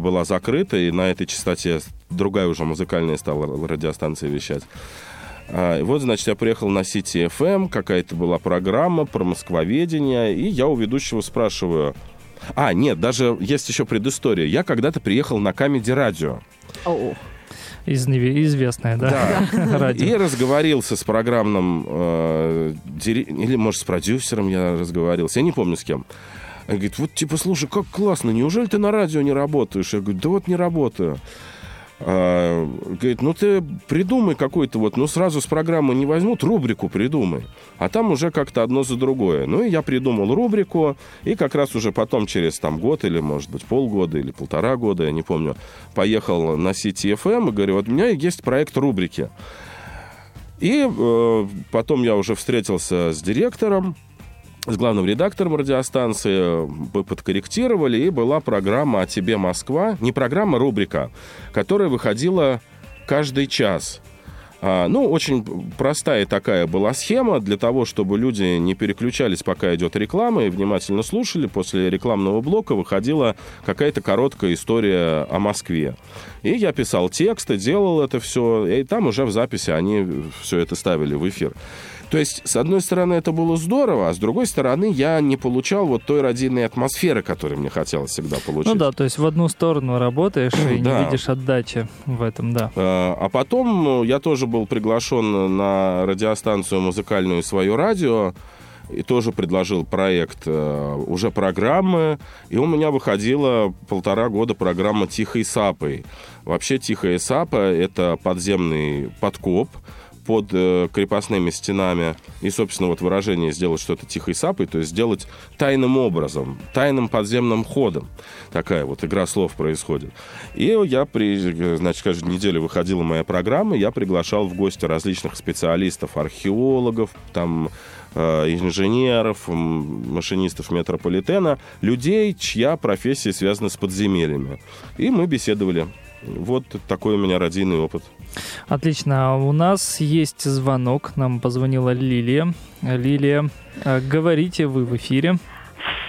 D: была закрыта, и на этой частоте другая уже музыкальная стала радиостанция вещать. А, и вот, значит, я приехал на City FM, какая-то была программа про москвоведение, и я у ведущего спрашиваю... А, нет, даже есть еще предыстория. Я когда-то приехал на Comedy Радио.
B: О,
C: Из, известное, да? Радио.
D: И разговорился с программным... э, дире- Или, может, с продюсером я разговорился. Я не помню с кем. Он говорит, вот, типа, слушай, как классно, неужели ты на радио не работаешь? Я говорю, да вот не работаю. А, говорит, ну ты придумай какой-то вот, ну сразу с программы не возьмут, рубрику придумай. А там уже как-то одно за другое. Ну и я придумал рубрику, и как раз уже потом через там год или, может быть, полгода или полтора года, я не помню, поехал на City FM и говорю, вот у меня есть проект рубрики. И э, потом я уже встретился с директором, с главным редактором радиостанции, мы подкорректировали, и была программа «О тебе, Москва». Не программа, а рубрика, которая выходила каждый час. А, ну, очень простая такая была схема для того, чтобы люди не переключались, пока идет реклама, и внимательно слушали. После рекламного блока выходила какая-то короткая история о Москве. И я писал тексты, делал это все, и там уже в записи они все это ставили в эфир. То есть, с одной стороны, это было здорово, а с другой стороны, я не получал вот той родильной атмосферы, которую мне хотелось всегда получить.
C: Ну да, то есть в одну сторону работаешь и
D: Да.
C: не видишь отдачи в этом, да.
D: А а потом ну, я тоже был приглашен на радиостанцию музыкальную «Свое радио», и тоже предложил проект э, уже программы, и у меня выходила полтора года программа «Тихой сапой». Вообще «Тихая сапа» — это подземный подкоп, под э, крепостными стенами. И, собственно, вот выражение сделать что-то тихой сапой, то есть сделать тайным образом, тайным подземным ходом. Такая вот игра слов происходит. И я, при, значит, каждую неделю выходила моя программа, я приглашал в гости различных специалистов, археологов, там, э, инженеров, машинистов метрополитена, людей, чья профессия связана с подземельями. И мы беседовали. Вот такой у меня родийный опыт.
C: Отлично. У нас есть звонок. Нам позвонила Лилия. Лилия, э, говорите вы в эфире.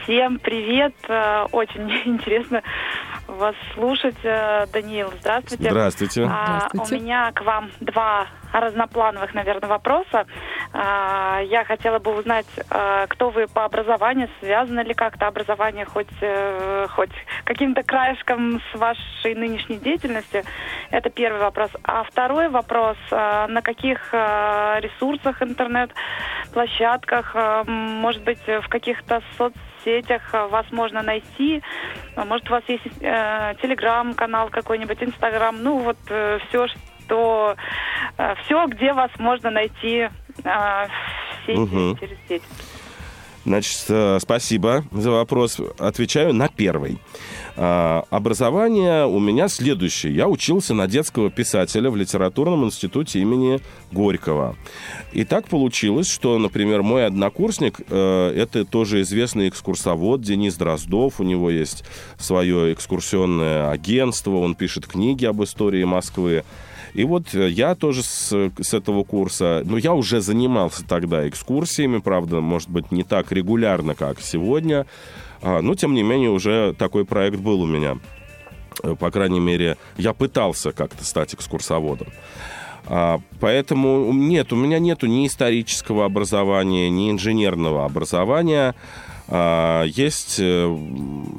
E: Всем привет. Э, Очень интересно вас слушать. Э, Даниил, здравствуйте.
D: Здравствуйте.
E: А,
B: Здравствуйте.
E: У меня к вам два разноплановых, наверное, вопроса. А, Я хотела бы узнать, э, кто вы по образованию, связано ли как-то образование хоть, э, хоть каким-то краешком с вашей нынешней деятельностью? Это первый вопрос. А второй вопрос, на каких ресурсах интернет-площадках, э, может быть, в каких-то соцсетях э, вас можно найти? А Может, у вас есть э, телеграм-канал какой-нибудь, инстаграм, ну вот все, что все, где вас можно найти э, в сети,
D: Мгм.
E: через сеть.
D: Значит, э, спасибо за вопрос. Отвечаю на первый. А, Образование у меня следующее. Я учился на детского писателя в литературном институте имени Горького. И так получилось, что, например, мой однокурсник, э, это тоже известный экскурсовод Денис Дроздов, у него есть свое экскурсионное агентство, он пишет книги об истории Москвы. И вот э, я тоже с, с этого курса, ну, я уже занимался тогда экскурсиями, правда, может быть, не так регулярно, как сегодня, а, но, тем не менее, уже такой проект был у меня. Э, По крайней мере, я пытался как-то стать экскурсоводом. А, Поэтому нет, у меня нету ни исторического образования, ни инженерного образования. А, Есть э,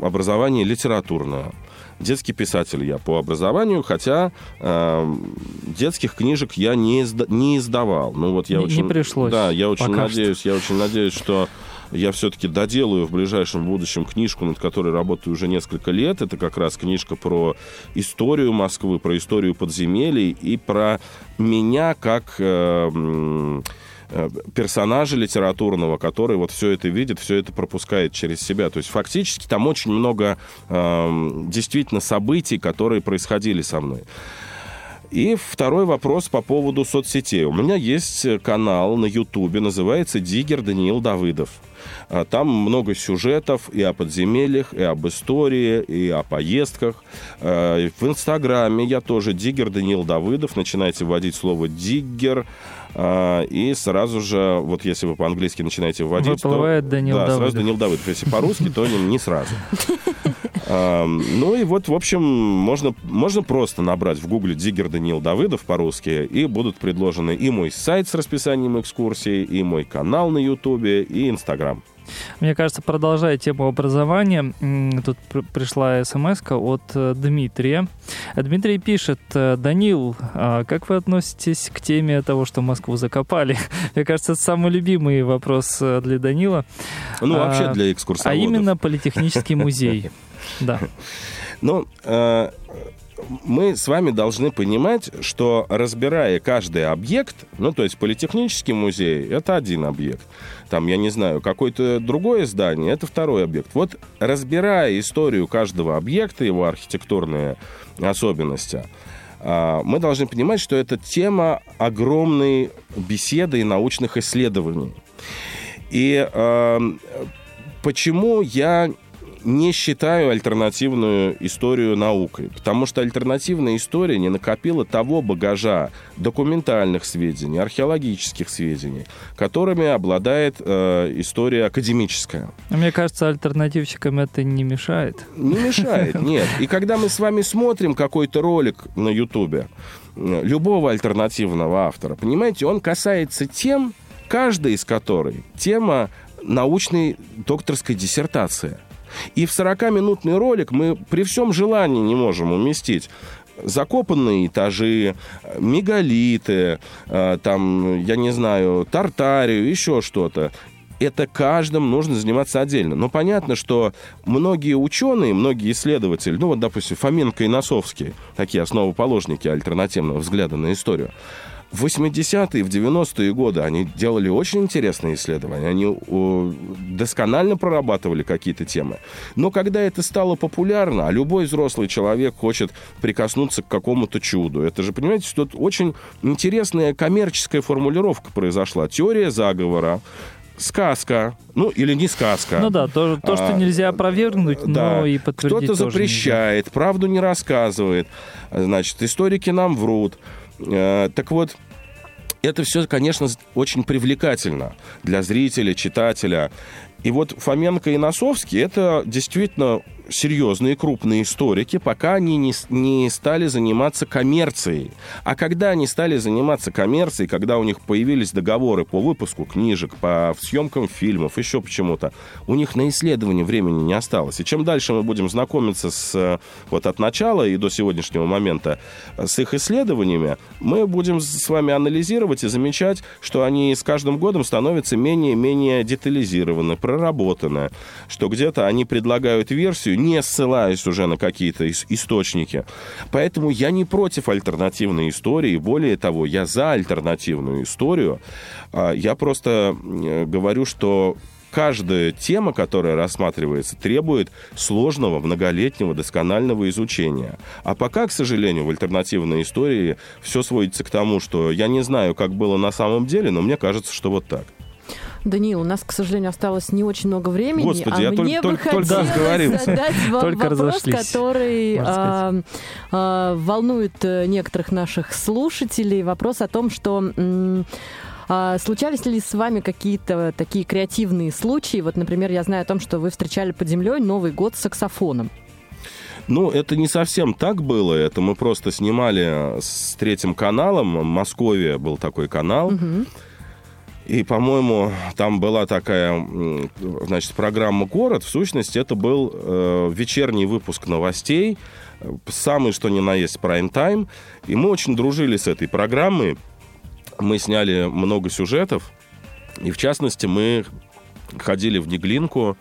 D: образование литературное. Детский писатель я по образованию, хотя э, детских книжек я не, изда- не издавал. Ну вот я
C: Не- не
D: очень,
C: пришлось
D: Да, я очень надеюсь, я очень надеюсь, что я все-таки доделаю в ближайшем будущем книжку, над которой работаю уже несколько лет. Это как раз книжка про историю Москвы, про историю подземелий и про меня как э, персонажа литературного, который вот все это видит, все это пропускает через себя. То есть фактически там очень много э, действительно событий, которые происходили со мной. И второй вопрос по поводу соцсетей. У меня есть э, канал на Ютубе, называется «Диггер Даниил Давыдов». А, Там много сюжетов и о подземельях, и об истории, и о поездках. И В Инстаграме я тоже «Диггер Даниил Давыдов». Начинайте вводить слово «диггер», и сразу же, вот если вы по-английски начинаете вводить,
C: Выплывает
D: то...
C: Даниил
D: да, сразу
C: Давыдов.
D: Даниил Давыдов. Если по-русски, то не, не сразу. А, ну и вот, в общем, можно, можно просто набрать в гугле «Диггер Даниил Давыдов» по-русски, и будут предложены и мой сайт с расписанием экскурсий, и мой канал на Ютубе, и Инстаграм.
C: Мне кажется, продолжая тему образования, тут пришла смс от э, Дмитрия. Дмитрий пишет, «Э, Данил, а как вы относитесь к теме того, что Москву закопали? Мне кажется, это самый любимый вопрос э, для Данила.
D: Ну, вообще а, для экскурсоводов.
C: А именно Политехнический музей. Да.
D: Ну, мы с вами должны понимать, что разбирая каждый объект, ну, то есть политехнический музей — это один объект, там, я не знаю, какое-то другое здание — это второй объект. Вот разбирая историю каждого объекта, его архитектурные особенности, а, мы должны понимать, что это тема огромной беседы и научных исследований. И э, почему я не считаю альтернативную историю наукой, потому что альтернативная история не накопила того багажа документальных сведений, археологических сведений, которыми обладает э, история академическая.
C: Мне кажется, альтернативщикам это не мешает.
D: Не мешает, нет. И когда мы с вами смотрим какой-то ролик на Ютубе любого альтернативного автора, понимаете, он касается тем, каждая из которой тема научной докторской диссертации – и в 40-минутный ролик мы при всем желании не можем уместить закопанные этажи, мегалиты, э, там, я не знаю, Тартарию, еще что-то это каждым нужно заниматься отдельно. Но понятно, что многие ученые, многие исследователи, ну вот, допустим, Фоменко и Носовский, такие основоположники альтернативного взгляда на историю, в 80-е, в 90-е годы они делали очень интересные исследования. Они досконально прорабатывали какие-то темы. Но когда это стало популярно, а любой взрослый человек хочет прикоснуться к какому-то чуду, это же, понимаете, что тут очень интересная коммерческая формулировка произошла. Теория заговора, сказка, ну или не сказка.
C: Ну да, то, то что а, нельзя опровергнуть, да. но и подтвердить
D: Кто-то запрещает, нельзя. правду не рассказывает. Значит, историки нам врут. Э, так вот, это все, конечно, очень привлекательно для зрителя, читателя. И вот Фоменко и Носовский – это действительно серьезные крупные историки, пока они не, не стали заниматься коммерцией. А когда они стали заниматься коммерцией, когда у них появились договоры по выпуску книжек, по съемкам фильмов, еще почему-то, у них на исследование времени не осталось. И чем дальше мы будем знакомиться с, вот от начала и до сегодняшнего момента с их исследованиями, мы будем с вами анализировать и замечать, что они с каждым годом становятся менее-менее детализированы, проработаны, что где-то они предлагают версию, не ссылаясь уже на какие-то источники. Поэтому я не против альтернативной истории. Более того, я за альтернативную историю. А, я просто говорю, что каждая тема, которая рассматривается, требует сложного, многолетнего, досконального изучения. А пока, к сожалению, в альтернативной истории все сводится к тому, что я не знаю, как было на самом деле, но мне кажется, что вот так.
B: Даниил, у нас, к сожалению, осталось не очень много времени.
D: Господи, а я
B: мне
D: только,
B: бы
D: только, только
B: задать вам только вопрос, который а, а, волнует э, некоторых наших слушателей. Вопрос о том, что... А, случались ли с вами какие-то такие креативные случаи? Вот, например, я знаю о том, что вы встречали под землей Новый год с саксофоном.
D: Ну, это не совсем так было. Это мы просто снимали с третьим каналом. В Москве был такой канал. Угу. И, по-моему, там была такая, значит, программа «Город». В сущности, это был э, вечерний выпуск новостей, самый что ни на есть прайм-тайм. И мы очень дружили с этой программой. Мы сняли много сюжетов. И, в частности, мы ходили в Неглинку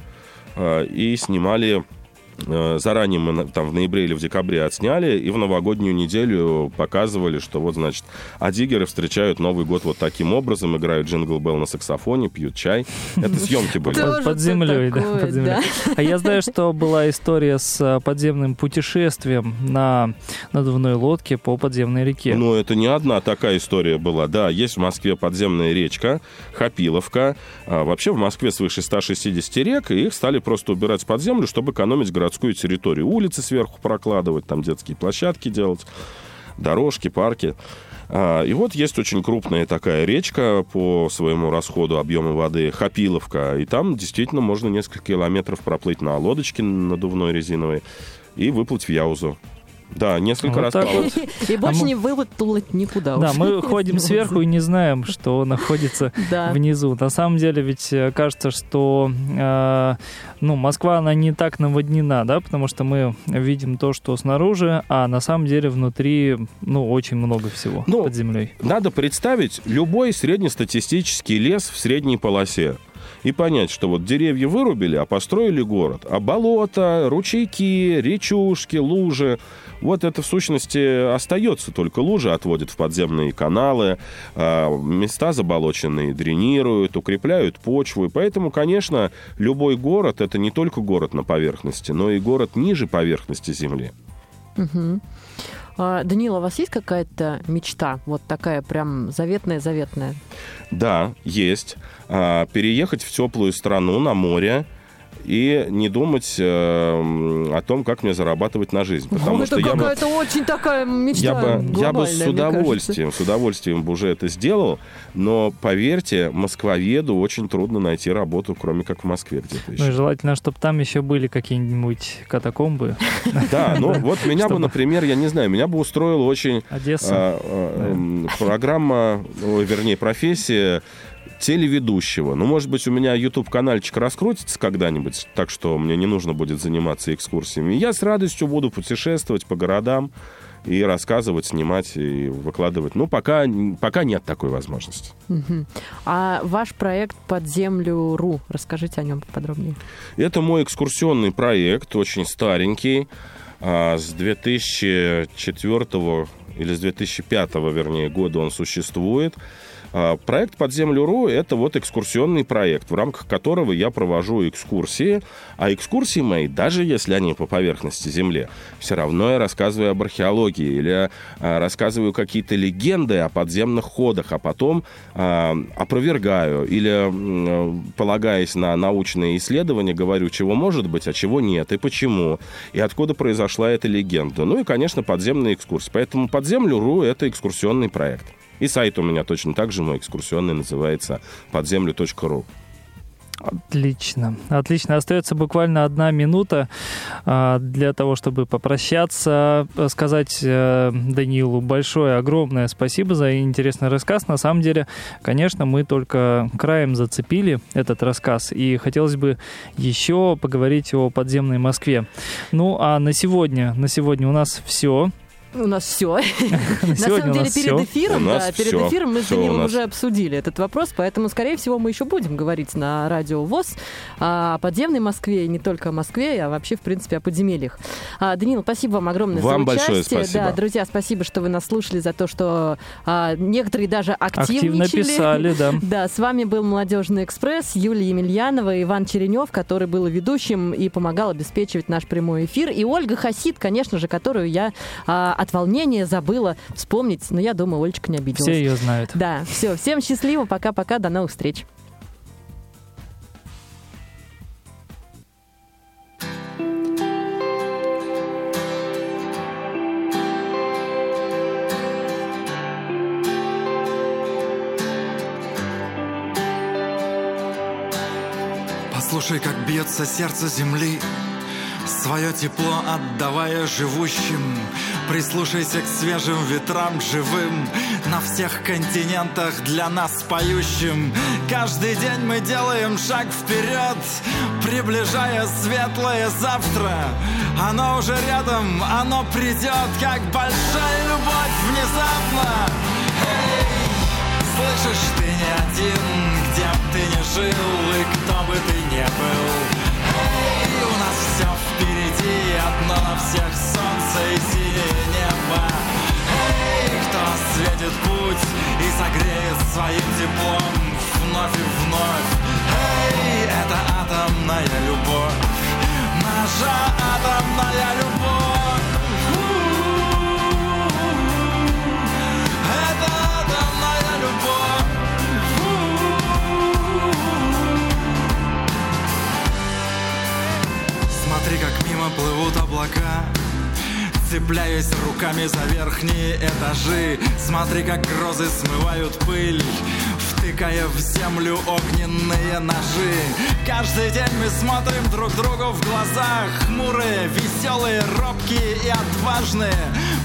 D: э, и снимали Э, заранее мы там в ноябре или в декабре отсняли, и в новогоднюю неделю показывали, что вот, значит, адигеры встречают Новый год вот таким образом, играют джингл Белл на саксофоне, пьют чай. Это съемки были.
C: Под землей, да, под землей. А я знаю, что была история с э, подземным путешествием на надувной лодке по подземной реке.
D: Ну, это не одна такая история была. Да, есть в Москве подземная речка, Хапиловка. А вообще в Москве свыше 160 рек, и их стали просто убирать под землю, чтобы экономить город городскую территорию. Улицы сверху прокладывать, там детские площадки делать, дорожки, парки. А, И вот есть очень крупная такая речка по своему расходу объема воды Хапиловка, и там действительно можно несколько километров проплыть на лодочке надувной резиновой и выплыть в Яузу. Да, несколько
C: Вот
D: раз
C: так
D: плавать.
B: И больше
C: мы-
B: не выплыть никуда.
C: Да, мы ходим сверху и не знаем, что находится
B: Да.
C: внизу. На самом деле ведь э, кажется, что э, ну, Москва, она не так наводнена, да, потому что мы видим то, что снаружи, а на самом деле внутри, ну, очень много всего
D: Ну,
C: под землей.
D: Надо представить любой среднестатистический лес в средней полосе и понять, что вот деревья вырубили, а построили город. А болота, ручейки, речушки, лужи, вот это в сущности остается. Только лужи отводят в подземные каналы, а, места заболоченные дренируют, укрепляют почву. И поэтому, конечно, любой город — это не только город на поверхности, но и город ниже поверхности земли.
B: Мгм. А, Данила, у вас есть какая-то мечта? Вот такая прям заветная-заветная.
D: Да, есть. А, переехать в теплую страну на море и не думать э, о том, как мне зарабатывать на жизнь. Потому
B: это
D: что я бы,
B: какая-то очень такая мечта
D: я бы, я бы с удовольствием, с удовольствием бы уже это сделал, но поверьте, москвоведу очень трудно найти работу, кроме как в Москве где-то
C: Ну и
D: еще.
C: желательно, чтобы там еще были какие-нибудь катакомбы,
D: Да, ну вот меня бы, например, я не знаю, меня бы устроила очень а, а, программа, вернее, профессия телеведущего. Ну, может быть, у меня YouTube-канальчик раскрутится когда-нибудь, так что мне не нужно будет заниматься экскурсиями. Я с радостью буду путешествовать по городам и рассказывать, снимать и выкладывать. Ну, пока, пока нет такой возможности.
B: А ваш проект «Под землю.ру», расскажите о нем подробнее.
D: Это мой экскурсионный проект, очень старенький, а, с 2004 или с 2005, вернее, года он существует. А, Проект «Под землю.ру» — это вот экскурсионный проект, в рамках которого я провожу экскурсии. А экскурсии мои, даже если они по поверхности Земли, все равно я рассказываю об археологии или а, рассказываю какие-то легенды о подземных ходах, а потом а, опровергаю или, полагаясь на научные исследования, говорю, чего может быть, а чего нет, и почему, и откуда произошла эта легенда. Ну и, конечно, подземные экскурсии. Поэтому «Под землю.ру» — это экскурсионный проект. И сайт у меня точно так же, мой экскурсионный, называется подземлю.ру.
C: Отлично. Отлично. Остается буквально одна минута а, для того, чтобы попрощаться, сказать э, Данилу большое, огромное спасибо за интересный рассказ. На самом деле, конечно, мы только краем зацепили этот рассказ, и хотелось бы еще поговорить о подземной Москве. Ну, а на сегодня, на сегодня у нас все.
B: У нас все.
C: На
B: самом деле, перед эфиром, да, перед эфиром мы с Данилом уже обсудили этот вопрос, поэтому, скорее всего, мы еще будем говорить на радио ВОЗ о подземной Москве, и не только о Москве, а вообще, в принципе, о подземельях. А, Данил, спасибо вам огромное
D: Вам
B: за
D: большое
B: участие.
D: спасибо.
B: Да, друзья, спасибо, что вы нас слушали, за то, что а, некоторые даже
C: Активно
B: активничали.
C: писали, да.
B: Да, с вами был «Молодежный экспресс», Юлия Емельянова, и Иван Черенев, который был ведущим и помогал обеспечивать наш прямой эфир, и Ольга Хасид, конечно же, которую я а, от волнения забыла вспомнить, но я думаю, Олечка не обиделась.
C: Все ее знают.
B: Да, все, всем счастливо, пока-пока, до новых встреч.
F: Послушай, как бьется сердце земли, Свое тепло отдавая живущим. Прислушайся к свежим ветрам живым, На всех континентах для нас поющим. Каждый день мы делаем шаг вперед, Приближая светлое завтра. Оно уже рядом, оно придет, Как большая любовь внезапно. Эй, Слышишь, ты не один, где б ты ни жил и кто бы ты ни был. Впереди, одно на всех солнце и синее небо. Эй, кто осветит путь и согреет своим теплом вновь и вновь. Эй, это атомная любовь, наша атомная любовь. Мимо плывут облака. Цепляюсь руками за верхние этажи Смотри, как грозы смывают пыль Втыкая в землю огненные ножи. Каждый день мы смотрим друг другу в глаза Хмурые, веселые, робкие и отважные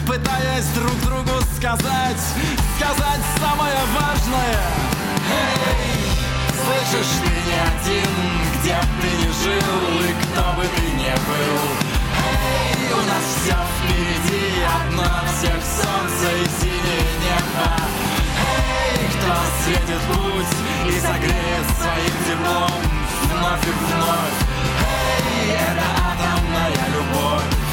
F: Пытаясь друг другу сказать Сказать самое важное. Эй, слышишь, ты не один где б ты ни жил и кто бы ты ни был. Эй, у нас все впереди одно всех солнце и синее небо. Эй, кто светит путь и согреет своим теплом вновь и вновь. Эй, это атомная любовь.